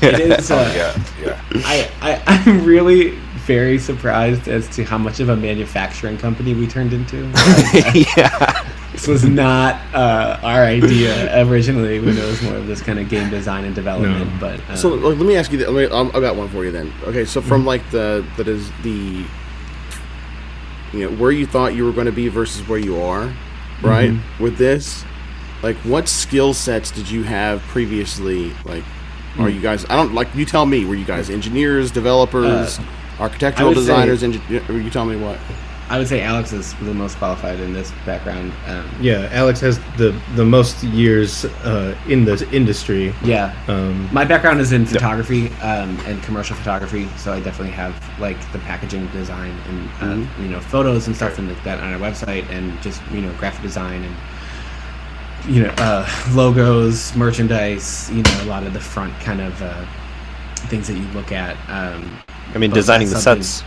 It is. Oh Uh, yeah. Yeah. I, I I'm really very surprised as to how much of a manufacturing company we turned into. yeah. this was not uh, our idea originally when it was more of this kind of game design and development. No. But uh, So like, let me ask you. That, let me, I got one for you then. Okay, so from Mm-hmm. like the that is the you know where you thought you were going to be versus where you are, right? Mm-hmm. With this, like, what skill sets did you have previously? Like, Mm. are you guys? I don't like. You tell me. Were you guys engineers, developers, Uh, architectural I would say- designers? Engi- or you tell me what? I would say Alex is the most qualified in this background. Um, yeah. Alex has the the most years uh, in the industry. yeah, Um, My background is in photography um, and commercial photography, so I definitely have like the packaging design and uh, you know photos and stuff and like that on our website, and just you know graphic design and you know uh, logos, merchandise, you know a lot of the front kind of uh, things that you look at. Um, I mean, designing the sets.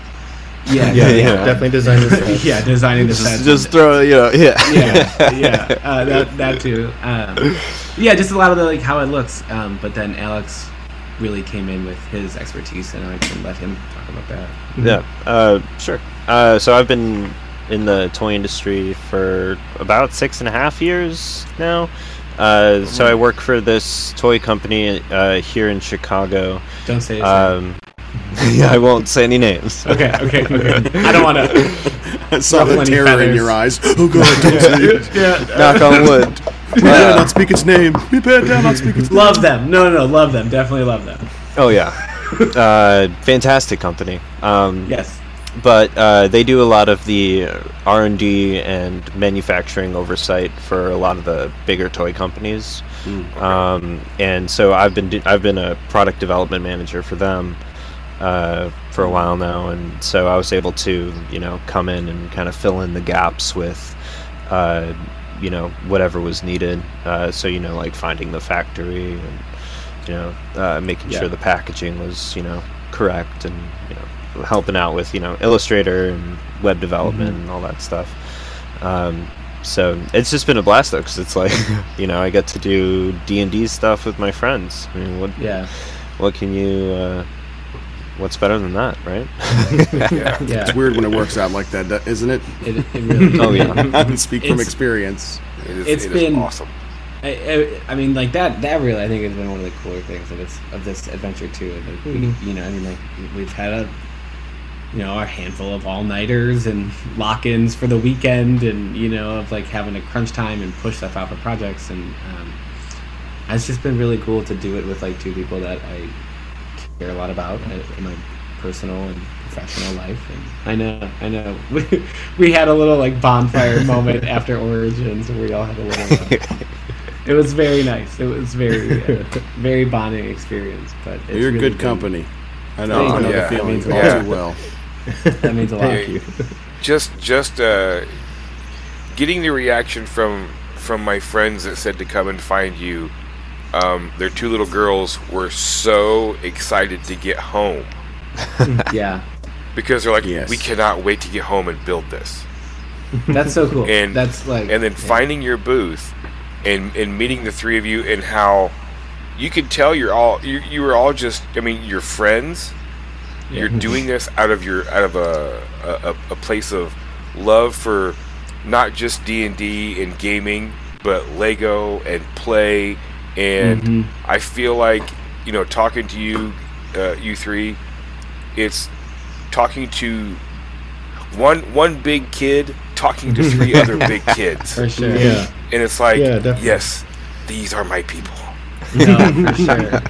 yeah, yeah, yeah, yeah, yeah. definitely design this. yeah, designing the Just, sets. just and- throw, you know, yeah. yeah, yeah, uh, that that too. Um, yeah, just a lot of the like how it looks. Um, but then Alex really came in with his expertise, and I can let him talk about that. Yeah, uh, sure. Uh, so I've been in the toy industry for about six and a half years now. Uh, so I work for this toy company uh, here in Chicago. Don't say his name. Yeah, I won't say any names. Okay, okay, okay. I don't want to. I saw the any terror in your eyes. Oh god, don't say it. yeah, Knock on wood. We better not speak its name. We better not speak its name. love them. No, no, no, love them. Definitely love them. Oh yeah, uh, fantastic company. Um, Yes. but uh, they do a lot of the R and D and manufacturing oversight for a lot of the bigger toy companies. Um, and so I've been do- I've been a product development manager for them uh, for a while now, and so I was able to you know come in and kind of fill in the gaps with. Uh, you know whatever was needed uh, so you know like finding the factory and you know uh, making Yeah. sure the packaging was you know correct and you know helping out with you know illustrator and web development and all that stuff um, so it's just been a blast though, because it's like, you know, I get to do D and D stuff with my friends. I mean, what Yeah. what can you? Uh, what's better than that, right? Yeah. Yeah. It's weird when it works out like that, do- isn't it? It, it really. oh yeah. I can speak from experience. It is, It's it is been- awesome. I, I, I mean, like that. That really, I think, has been one of the cooler things of this of this adventure too. And like, we, you know, I mean, like we've had a, you know, a handful of all nighters and lock-ins for the weekend, and you know, of like having to crunch time and push stuff out for projects, and um, it's just been really cool to do it with like two people that I care a lot about uh, in my personal and professional life. And I know, I know, we, we had a little like bonfire moment after Origins, where we all had a little. Uh, it was very nice. It was very, uh, very bonding experience. But it's You're really good been- company. I know, Thank I know you. the Yeah. feeling all Yeah. too well. That means a lot. Hey, to you. just just uh, getting the reaction from from my friends that said to come and find you. Um, their two little girls were so excited to get home Yeah, because they're like, Yes. "We cannot wait to get home and build this." that's so cool. And- that's like, and then yeah. finding your booth and and meeting the three of you and how you could tell you're all you, you were all just I mean you're friends you're doing this out of your out of a a, a place of love for not just D&D and gaming but Lego and play and Mhm. I feel like you know talking to you uh, you three it's talking to one one big kid talking to three other big kids for sure. Yeah. and it's like Yeah, yes these are my people No, for sure.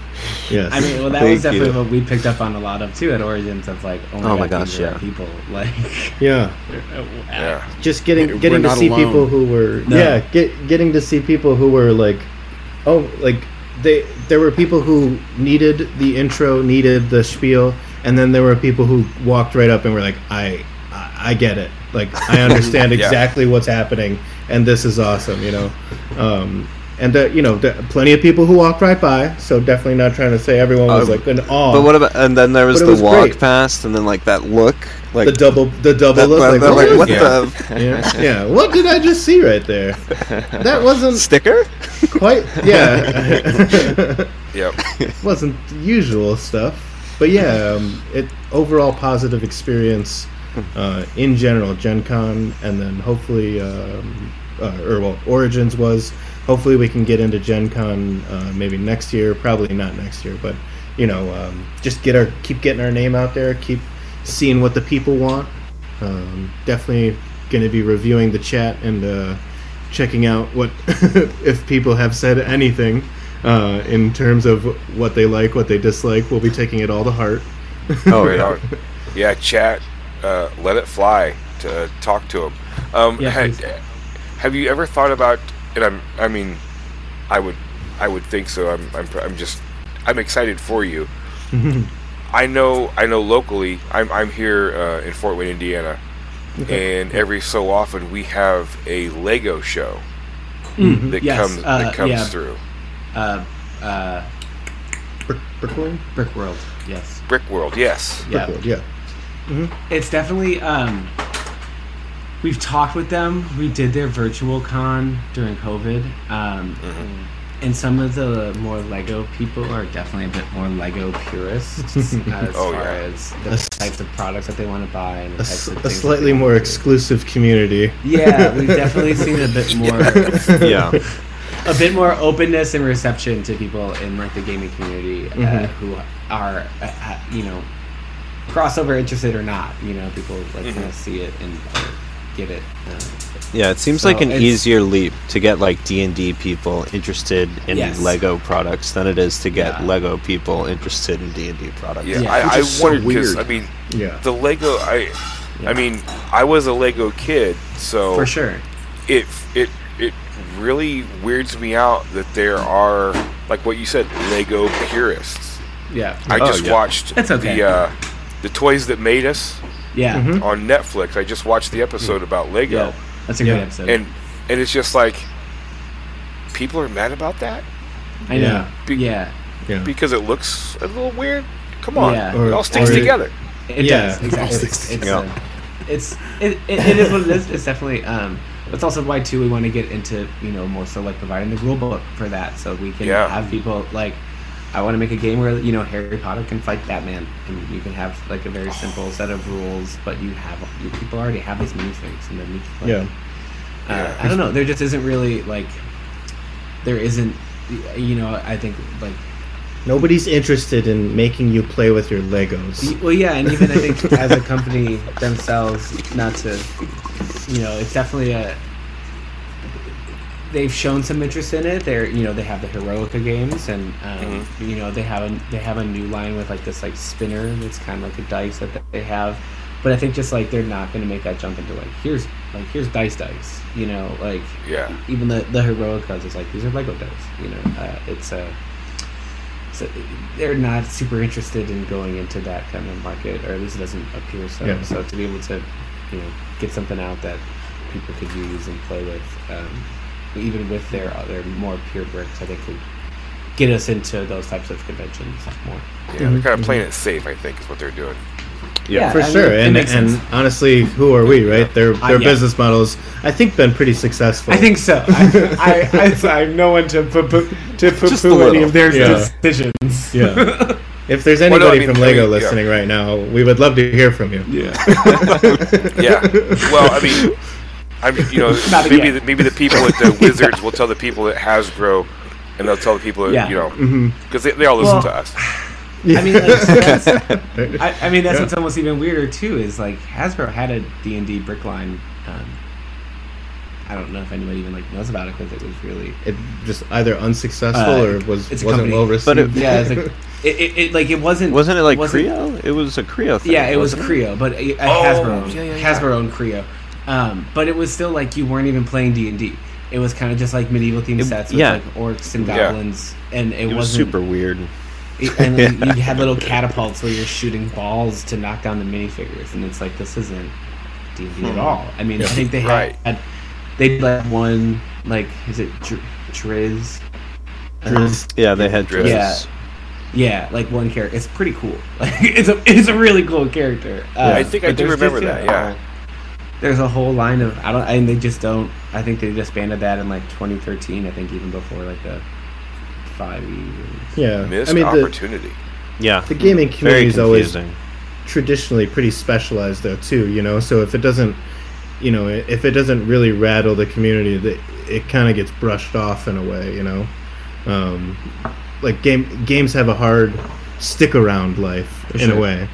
Yes. I mean, well, that Thank was definitely you. what we picked up on a lot of too at Origins of like, oh my, Oh my God, gosh, these are our yeah. people. Like, yeah. yeah just getting We're getting to see alone. people who were No. yeah get getting to see people who were like oh like they there were people who needed the intro needed the spiel and then there were people who walked right up and were like i i, I get it like i understand Yeah. exactly what's happening and this is awesome you know um and uh, you know, the, plenty of people who walked right by. So definitely not trying to say everyone was Uh, like in awe. But what about? And then there was But the was walk great. past, and then like that look, like the double, the double that- look, like, what, like, what Yeah. the yeah, yeah. What did I just see right there? That wasn't sticker? quite, yeah. yep wasn't usual stuff, but yeah, um, it overall positive experience uh, in general. Gen Con, and then hopefully, um, uh, or well, Origins was. Hopefully, we can get into Gen Con uh, maybe next year. Probably not next year, but you know, um, just get our keep getting our name out there. Keep seeing what the people want. Um, definitely going to be reviewing the chat and uh, checking out what if people have said anything uh, in terms of what they like, what they dislike. We'll be taking it all to heart. Oh yeah. yeah chat uh, let it fly to talk to them. um, Yeah, had- have you ever thought about and I'm I mean I would I would think so I'm I'm, I'm just I'm excited for you I know I know locally I'm, I'm here uh, in Fort Wayne Indiana and every so often we have a Lego show Mm-hmm. that yes, comes uh, that comes yeah. through uh, uh, Brick, Brickworld? Brick World. Yes. Brick World yes Yeah. Brickworld, yeah. It's definitely. Um, we've talked with them. We did their virtual con during COVID. Um, And some of the more Lego people are definitely a bit more Lego purists as Oh, far yeah. as the A s- types of products that they want to buy and the A, types s- of a things that slightly more exclusive community. Yeah, we've definitely seen a bit more, Yeah. a bit more openness and reception to people in like the gaming community uh, Mhm. who are, uh, you know, crossover interested or not. You know, people like Mhm. want to see it and get it. Uh, Yeah, it seems So like an easier leap to get like D and D people interested in Yes. Lego products than it is to get Yeah. Lego people interested in D and D products. yeah, Yeah, I, I is so wondered because. I mean Yeah. the Lego I Yeah. I mean I was a Lego kid so for sure. it it it really weirds me out that there are like what you said Lego purists. Yeah. I Oh, just yeah. watched It's okay. the uh, the toys that made us Yeah. Mhm. on Netflix. I just watched the episode about Lego Yeah. That's a Yeah. great episode. and and it's just like people are mad about that I know. Yeah. Be- yeah. Yeah. because it looks a little weird. Come on, Yeah. it all sticks together. It Yeah. does exactly. It's it's, uh, it's it, it, it is what it is. It's definitely um That's also why too we want to get into you know more so like providing the rule book for that, so we can Yeah. have people like. I want to make a game where you know Harry Potter can fight Batman, and you can have like a very simple set of rules, but you have you, people already have these minifigs, and then you can play. Yeah. Uh, I don't know. There just isn't really like there isn't you know I think like Nobody's interested in making you play with your Legos. well yeah and even I think as a company themselves not to you know it's definitely a they've shown some interest in it they're you know they have the heroica games and um, you know they have a they have a new line with like this like spinner that's kind of like a dice that they have but I think just like they're not going to make that jump into like here's like here's dice dice you know like Yeah. even the the heroicas is like these are Lego dice. You know, uh, it's a. So they're not super interested in going into that kind of market, or at least it doesn't appear so. Yeah. So to be able to, you know, get something out that people could use and play with, um, even with their uh, other more pure bricks, I think could get us into those types of conventions more. Yeah, mm-hmm. they're kind of mm-hmm. playing it safe. I think is what they're doing. Yeah, For I sure, it and and honestly, who are we, right? Their Uh, their yeah. business models, I think, been pretty successful. I think so. I, I, I, I'm no one to poo poo to poo poo any of their Yeah. decisions. Yeah. If there's Well, no, anybody I mean- from I Lego mean, yeah. listening right now, we would love to hear from you. Yeah. Yeah. well, I mean, I'm you know maybe the, maybe the people at the Wizards will tell the people at Hasbro, and they'll tell the people at, Yeah. you know because they, they all listen Well, to us. I mean, like, that's, I, I mean, that's Yeah. what's almost even weirder too. Is like Hasbro had a D and D brick line. Um, I don't know if anybody even like knows about it because it was really It just either unsuccessful Uh, or was it's wasn't company. well received. But it- yeah. It's like it, it, it like it wasn't Wasn't it like wasn't- Kre-O? It was a Kre-O thing. Yeah, it was wasn't Kre-O, but it, uh, Oh, Hasbro owned, yeah, yeah, yeah. Hasbro owned Kre-O. Um, but it was still like you weren't even playing D and D. It was kind of just like medieval themed sets with yeah. like orcs and Yeah. goblins, and it, It was wasn't super weird. It- and like, you had little catapults where you're shooting balls to knock down the minifigures, and it's like this isn't D and D at all. I mean, I think they had, Right. had they like one like is it Dr- Triz? Drizzt. Yeah, they had Drizzt. Drizzt. Yeah. Yeah, like one character. It's pretty cool. Like it's a it's a really cool character. Uh, I think I do remember just, that. Yeah. There's a whole line of I don't and they just don't. I think they disbanded that in like 2013. I think even before like the five years. yeah, Missed I mean the, opportunity. Yeah. the gaming community is always traditionally pretty specialized though too you know so if it doesn't you know if it doesn't really rattle the community that it kind of gets brushed off in a way you know um, like game games have a hard stick around life in sure. a way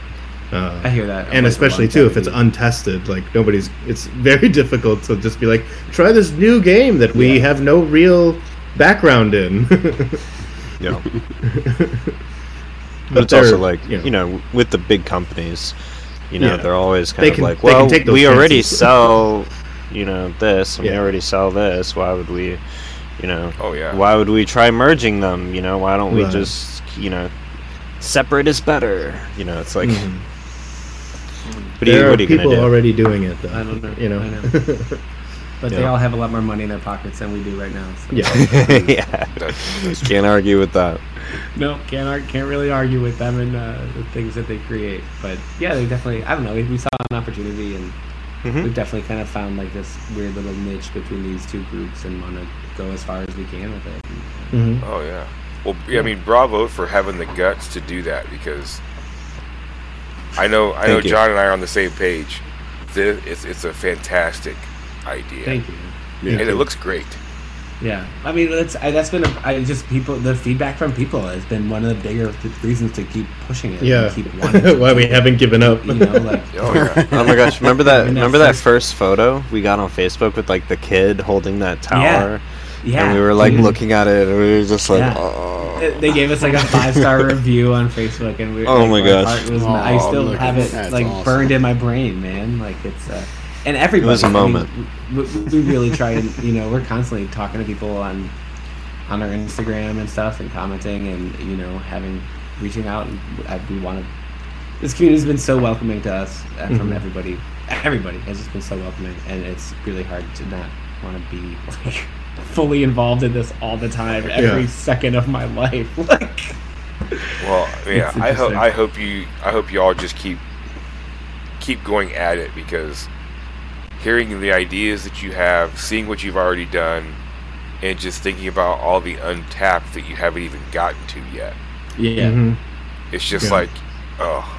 I uh, hear that. and Like, especially too if it's untested like nobody's it's very difficult to just be like try this new game that we Yeah. have no real background in Yeah. But But it's also like you know- you know, with the big companies, you know, Yeah. they're always kind They of can- like, well, take those we already sell, you know, this, and we already sell this. Why would we, you know, Oh yeah. why would we try merging them? You know, why don't we Right. just, you know, separate is better? You know, it's like, Mhm. What are you, there what are are you people do? already doing it though I don't know. you know, I know. But they all have a lot more money in their pockets than we do right now. So. yeah yeah, That- can't argue with that. No, can't ar- can't really argue with them and uh, the things that they create. But yeah, they definitely. I don't know. We, we saw an opportunity, and Mhm. we've definitely kind of found like this weird little niche between these two groups, and want to go as far as we can with it. Mhm. Oh yeah. Well, yeah, I mean, bravo for having the guts to do that because I know I know you. Jon and I are on the same page. This, it's it's a fantastic idea, Thank you. and it looks great. Yeah, I mean that's I, that's been a, I just people the feedback from people has been one of the bigger th- reasons to keep pushing it. yeah keep wanting why we haven't given up You know, like Oh yeah. Oh my gosh! Remember that? Remember that first- first photo we got on Facebook with like the kid holding that tower, yeah, and we were like dude. looking at it, and we were just like, Yeah. oh. They gave us like a five star review on Facebook, and we. Oh like, my our gosh. heart was- I still look have it that. like awesome. burned in my brain, man. Like it's, uh, and everybody. was a I mean, moment. we, we really try and you know we're constantly talking to people on on our Instagram and stuff and commenting and you know having reaching out and we want to. This community has been so welcoming to us uh, from Mhm. everybody. Everybody has just been so welcoming, and it's really hard to not want to be like fully involved in this all the time, every Yeah. second of my life. Like, Well, yeah. I hope. I hope you I hope you all just keep keep going at it because hearing the ideas that you have, seeing what you've already done, and just thinking about all the untapped that you haven't even gotten to yet. Yeah. Mhm. It's just Yeah. like, oh,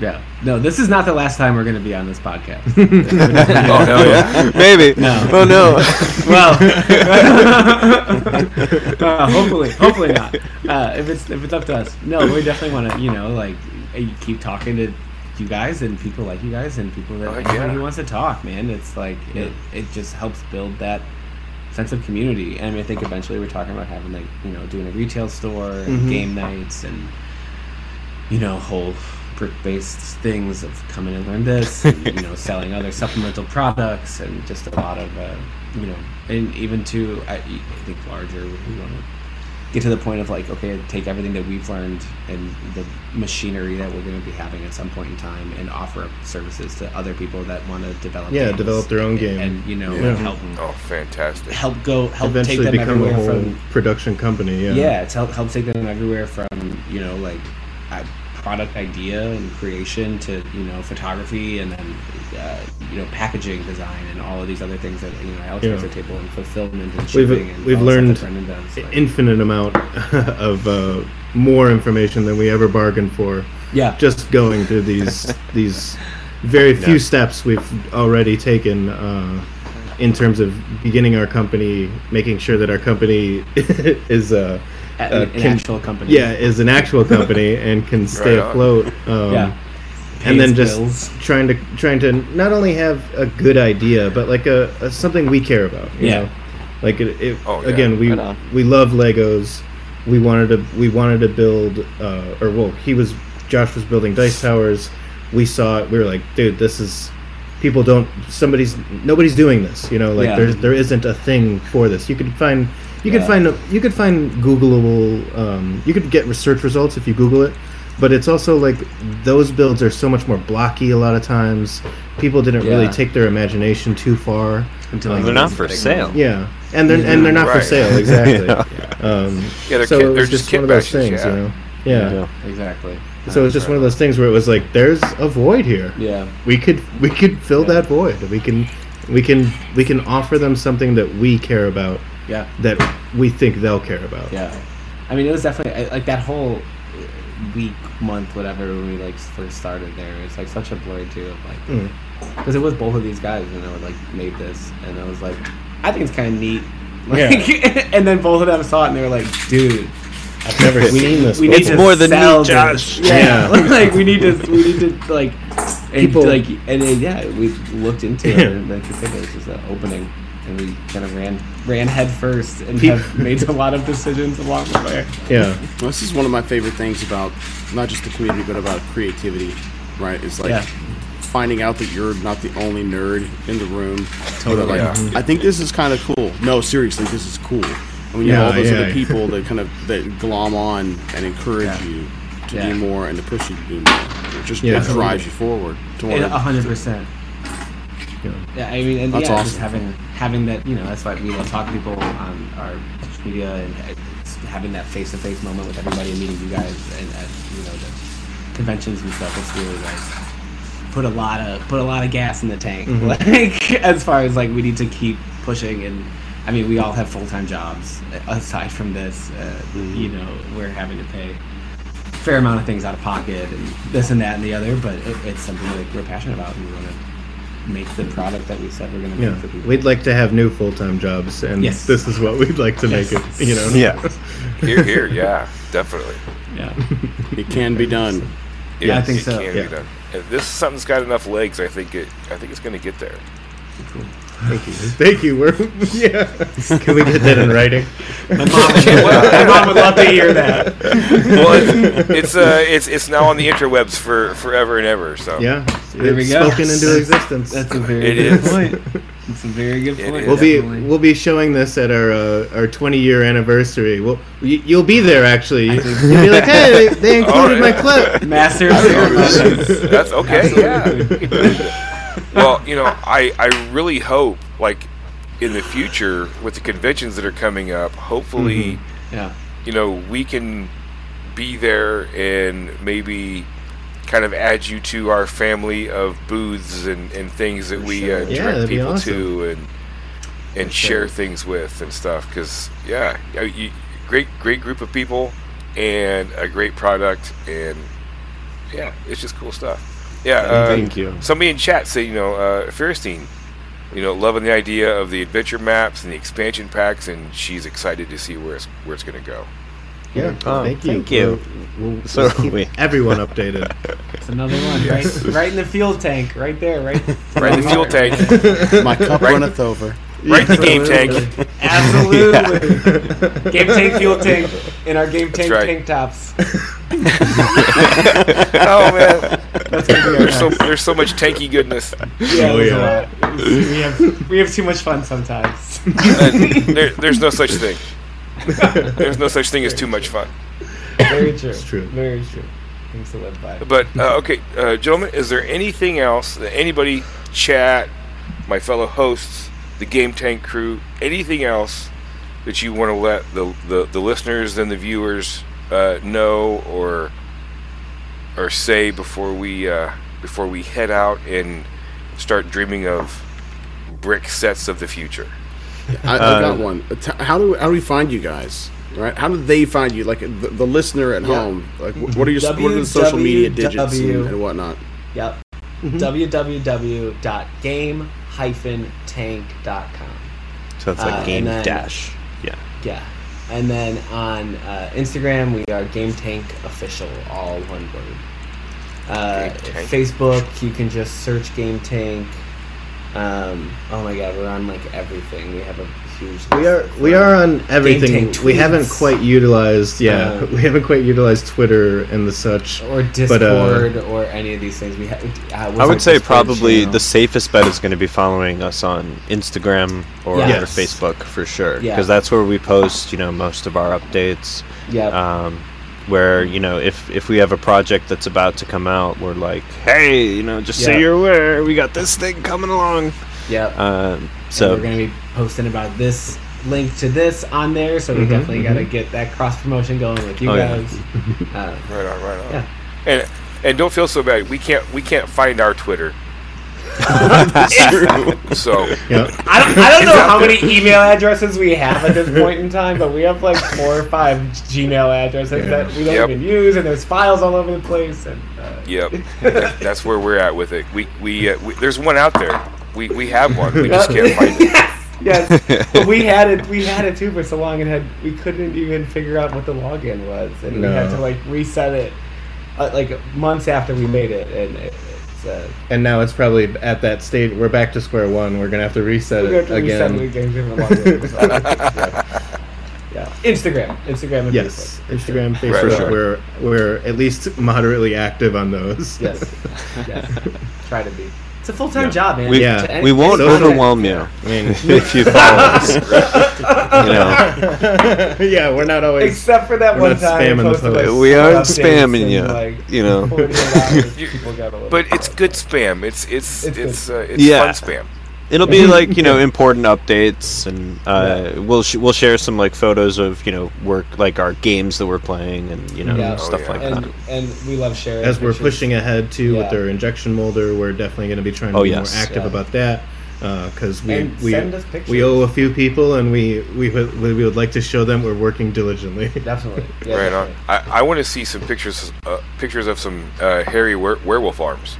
Yeah. No, this is not the last time we're going to be on this podcast. oh hell yeah! Maybe. No. Oh no. well, uh, hopefully, hopefully not. Uh, if it's if it's up to us, no, we definitely want to, you know, like uh, keep talking to you guys and people like you guys and people that Oh, anybody yeah. who wants to talk. Man, it's like it it just helps build that sense of community. And I mean, I think eventually we're talking about having like you know doing a retail store and Mhm. game nights and you know whole brick-based things of coming and learn this, and, you know, selling other supplemental products, and just a lot of, uh, you know, and even to I, I think larger, we want to get to the point of like, okay, take everything that we've learned and the machinery that we're going to be having at some point in time, and offer up services to other people that want to develop, Yeah, develop their own and- game. and you know, Yeah. help Oh, fantastic! help go help Eventually take them become a everywhere whole from production company. Yeah. yeah, it's help, help take them everywhere from you know like uh, product idea and creation to you know photography and then uh, you know packaging design and all of these other things that you know Alex Yeah. brings to the table and fulfillment and We've- shipping and we've the stuff learned does. like- Infinite amount of uh, more information than we ever bargained for. yeah, Just going through these these very few steps we've already taken uh, in terms of beginning our company, making sure that our company is uh, an, uh, an can- actual company. yeah is an actual company and can stay Right afloat. Um, Yeah. and then just bills. trying to trying to not only have a good idea, but like a, a something we care about. You Yeah. know? Like it, it Oh, yeah. again, we Right we love Legos. We wanted to we wanted to build, uh, or well, he was Josh was building dice towers. We saw it. We were like, dude, this is people don't somebody's nobody's doing this. You know, like Yeah. there's there isn't a thing for this. You could find you could Yeah. find you could find Googleable. Um, you could get research results if you Google it. But it's also like those builds are so much more blocky a lot of times. People didn't really take their imagination too far. Until They're not for sale. Yeah, and they're and they're not for sale exactly. Yeah. Um, Yeah, they're so kit- they're just just one of those things, yeah. you know. Yeah. Yeah. Exactly. So it's just one of those things where it was like, there's a void here. Yeah. We could we could fill Yeah. that void. We can we can we can offer them something that we care about Yeah. that we think they'll care about. Yeah, I mean, it was definitely like that whole week, month, whatever when we like first started there. It's like such a blur too of like Mm. because it was both of these guys and I like made this and I was like, I think it's kind of neat. Yeah. Like, and then both of them saw it and they were like, dude. I've never seen this. We before. need to more than sell neat, this. Josh. Yeah, Yeah. like we need to, we need to like, and People- like, and then, yeah, we looked into it, Yeah. and like you said, it was just an opening, and we kind of ran ran head first and have made a lot of decisions along the way. Yeah, well, this is one of my favorite things about not just the community but about creativity. Right? It's like yeah. finding out that you're not the only nerd in the room. Totally. Like. I think this is kind of cool. No, seriously, this is cool. I mean, you yeah, have all those other people that kind of that glom on and encourage you to do more and to push you to do more. It just drives you forward. To 100%. Yeah, I mean, and that's yeah, awesome. just having having that, you know, that's why you know, to people on our media and having that face to face moment with everybody and meeting you guys and at you know the conventions and stuff. It's really like put a lot of put a lot of gas in the tank. Mm-hmm. Like as far as like we need to keep pushing and. I mean, we all have full time jobs uh, aside from this. Uh, mm-hmm. you know, we're having to pay fair amount of things out of pocket and this and that and the other, but it, it's something that we're passionate about and we want to make the product that we said we're going to Yeah. make for people. We'd like to have new full time jobs, and Yes. this is what we'd like to make it. You know. Yeah. Here, here, yeah, definitely. yeah. it can be done. It- Yeah, I think it so. Can Yeah. be done. If this something's got enough legs, I think it. I think it's going to get there. Thank you. Thank you. We're yeah. Can we get that in writing? My mom, my mom would love to hear that. Well, it's it's, uh, it's it's now on the interwebs for forever and ever. So Yeah. There we go. Spoken into existence. That's a very It good is. point. It's a very good point. We'll be we'll be showing this at our uh, our 20 year anniversary. Well, you, you'll be there actually. You'll be like, hey, they, they included Oh, my clip. master of that's okay. Yeah. Well, you know, I, I really hope, like, in the future, with the conventions that are coming up, hopefully, Yeah. you know, we can be there and maybe kind of add you to our family of booths and, and things that we uh, Yeah, direct people awesome. to and and share things with and stuff. Because yeah, you, great great group of people and a great product and yeah, it's just cool stuff. Yeah, uh, Thank you. Somebody in chat said, you know, uh, Ferristine, you know, loving the idea of the adventure maps and the expansion packs, and she's excited to see where it's where it's going to go. Yeah, Oh, thank you. thank you. We'll, we'll, So we'll keep we- everyone updated. It's another one, right? right in the fuel tank, right there, right. Right in the fuel tank, My cup Right. runneth over. right in the game tank. Absolutely. Game tank, fuel tank, in our game tank right. tank tops. Oh man, That's gonna be our there's so there's so much tanky goodness. Yeah, Oh, there's a yeah. lot. It's- We have we have too much fun sometimes. And there, there's no such thing. There's no such thing as too much fun. Very true. It's true. Very true. Things to live by. But uh, okay, uh, gentlemen, is there anything else that anybody, chat, my fellow hosts, the Game Tank crew, anything else that you want to let the, the, the listeners and the viewers uh, know or or say before we uh, before we head out and start dreaming of brick sets of the future? I, I Uh, got one. How do how do we find you guys? Right? How do they find you? Like the, the listener at Yeah. home. Like what are your what are the social media digits and, and whatnot? Yep. www.game-tank.com. So it's like Uh, game then- dash. Yeah. Yeah. And then on uh, Instagram, we are Game Tank Official, all one word. Uh, Facebook, you can just search Game Tank. Um, oh my god, we're on like everything. We have a huge. We are of, we are on everything. Tank We haven't quite utilized yeah Uh, we haven't quite utilized Twitter and the such. or but, Discord uh, or any of these things. We have. Uh, I would say Discord probably channel? the safest bet is going to be following us on Instagram or, Yeah. or Facebook for sure, Yeah. because that's where we post, you know, most of our updates. Yeah. Um, where you know, if if we have a project that's about to come out, we're like, hey, you know, just Yeah. so you're aware, we got this thing coming along. yeah Um, so so we're gonna be posting about this link to this on there. So we Mhm, definitely got to mhm. get that cross promotion going with you Oh, yeah. guys. Uh, Right on, right on. Yeah. And and don't feel so bad. We can't we can't find our Twitter. So Yeah. I don't, I don't know how many email addresses we have at this point in time, but we have like four or five Gmail addresses Yeah. that we don't Yep. even use, and there's files all over the place. And uh, Yep, That- that's where we're at with it. We we, uh, we there's one out there. We we have one. We just can't find it. yes, yes. but we had it. We had it too for so long, and had we couldn't even figure out what the login was, and we had to like reset it, uh, like months after we made it, and it, it's. Uh, And now it's probably at that state. We're back to square one. We're gonna have to reset it to again. it again, give them a login. yeah. yeah, Instagram, Instagram, and Yes, Facebook. Instagram, For Facebook. sure. We're we're at least moderately active on those. Yes. yes. Try to be. It's a full time Yeah. job, man. we, Yeah. To- we won't overwhelm you I mean, if you follow us. You know, yeah, we're not always. Except for that We're one not time. spamming the posted, like, post. we aren't spamming you. Like, You know. 48 hours, You- people got a little But it's good spam. It's it's It's it's uh, it's Yeah. fun spam. It'll be like you know important updates, and uh, we'll sh- we'll share some like photos of you know work like our games that we're playing and you know Yeah. stuff Oh, like yeah. that. and and we love sharing. As we're pushing ahead too with Yeah. our injection molder, we're definitely going to be trying to Oh, be yes. more active Yeah. about that because we And we, send us pictures. we owe a few people and we we would, we would like to show them we're working diligently. Definitely. Yeah, right on. I, I want to see some pictures uh, pictures of some uh, hairy were- werewolf arms.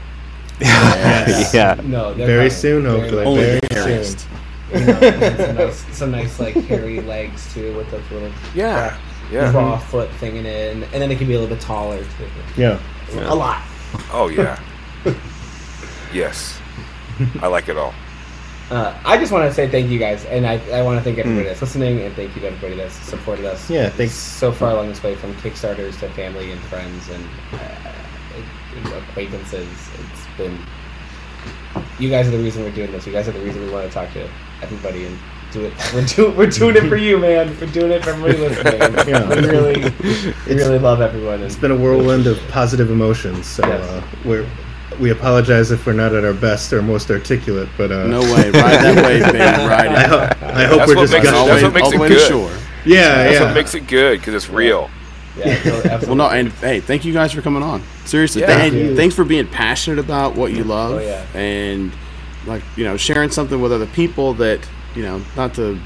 yeah. No, they're Very coming. soon, Very hopefully. Only Very the hairiest. soon. You know, some nice, some nice like hairy legs too, with those little Yeah, yeah. claw foot thing in it, and, and then it can be a little bit taller too. Yeah. A lot. Oh yeah. yes, I like it all. Uh, I just want to say thank you guys, and I, I want to thank everybody that's listening, and thank you to everybody that's supported us. Yeah, thanks. So far along this way, from Kickstarters to family and friends and uh, it- acquaintances, it's been. You guys are the reason we're doing this. You guys are the reason we want to talk to everybody and do it. We're doing we're doing it for you, man. We're doing it for everybody listening. Yeah. We really, we really love everyone. It's And been a whirlwind of positive emotions. So Yes. uh, we're we apologize if we're not at our best or most articulate, but uh, No way. Ride that wave, baby. Ride I, it. ho- I hope That's we're what just makes it- gushing. that's what all makes the it way to good. shore. yeah, That's yeah. what makes it good because it's real. Yeah. Well, no, and hey, thank you guys for coming on. Seriously, Yeah. th- Thank you. thanks for being passionate about what you love, Oh, yeah. and like you know, sharing something with other people that you know, not to,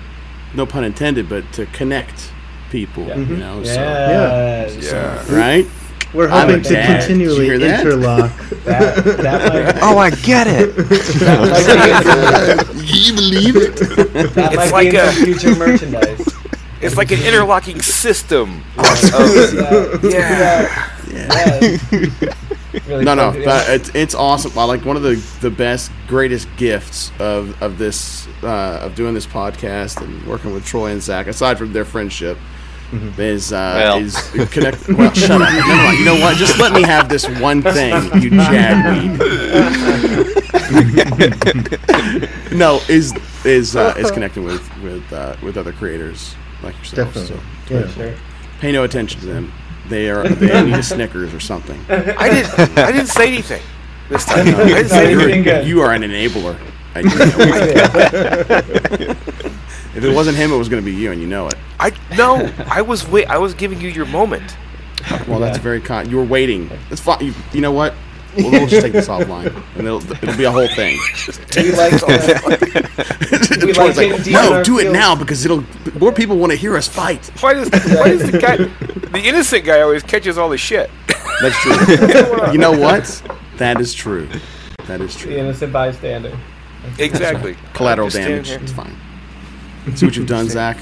no pun intended, but to connect people. Yeah. You mm-hmm. know, Yes. Yeah. so right. We're hoping to dad. Continually that? interlock. That, that might, Oh, I get it. that might be, you believe it? that It's might like be a- future merchandise. It's like an interlocking system. yeah. Yeah. yeah. Really No, no, fun but it's, it's awesome. I like one of the, the best, greatest gifts of of this uh, of doing this podcast and working with Troy and Zac, aside from their friendship, is uh, Well. is connect. Well, shut up. Never mind. You know what? Just let me have this one thing, you jagweed. no, is is uh, is connecting with with uh, with other creators like yourselves. Definitely. So Yeah. Sure. pay no attention to them. They are they need a Snickers or something. I didn't. I didn't say anything this time. I didn't say You're anything. You are an enabler. And you know if it wasn't him, it was going to be you, and you know it. I no. I was wait. I was giving you your moment. Well, that's very kind. You were waiting. It's fine. You, you know what? We'll, we'll just take this offline, and it'll, it'll be a whole thing. We like, we like like, no, our do it field." now because it'll more people want to hear us fight. Why does why does the guy, the innocent guy, always catches all the shit? That's true. you know what? That is true. That is true. The true. innocent bystander. Exactly. Collateral damage. It's fine. See what you've done, Zac.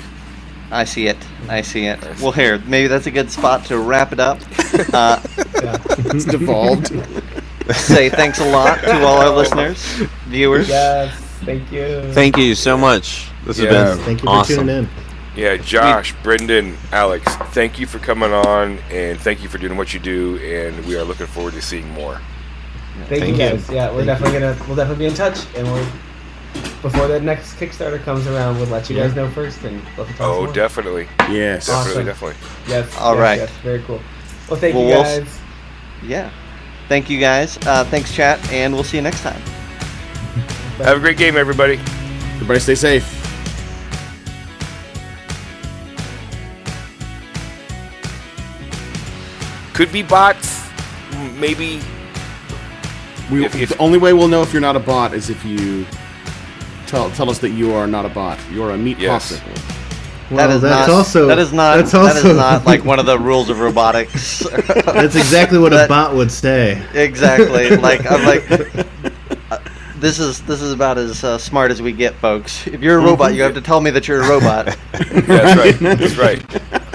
I see it. I see it. Well, here, maybe that's a good spot to wrap it up. Uh, Yeah. It's devolved. Say thanks a lot to all our listeners, viewers. Yes. Thank you. Thank you so much. This has been Thank you for awesome. tuning in. Yeah, Josh, Brenden, Alex, thank you for coming on, and thank you for doing what you do, and we are looking forward to seeing more. Thank, Thank you you. guys. Yeah, we're definitely gonna we'll definitely be in touch, and we'll before the next Kickstarter comes around, we'll let you guys know first, and we'll talk Oh, more. definitely, Yes. definitely, Awesome. definitely. Yes. All yes, right. Yes, very cool. Well, thank Well, you we'll- guys. Yeah. Thank you guys. Uh, thanks, chat, and we'll see you next time. Have a great game, everybody. Everybody stay safe. Could be bots, maybe. We, If- if- the only way we'll know if you're not a bot is if you tell tell us that you are not a bot. You are a meat Yes. popsicle. Well, that is that's not. also that is not. That's also is not like one of the rules of robotics. That's exactly what a bot would say. Exactly. Like I'm like. uh, This is this is about as uh, smart as we get, folks. If you're a robot, you have to tell me that you're a robot. That's right. That's right.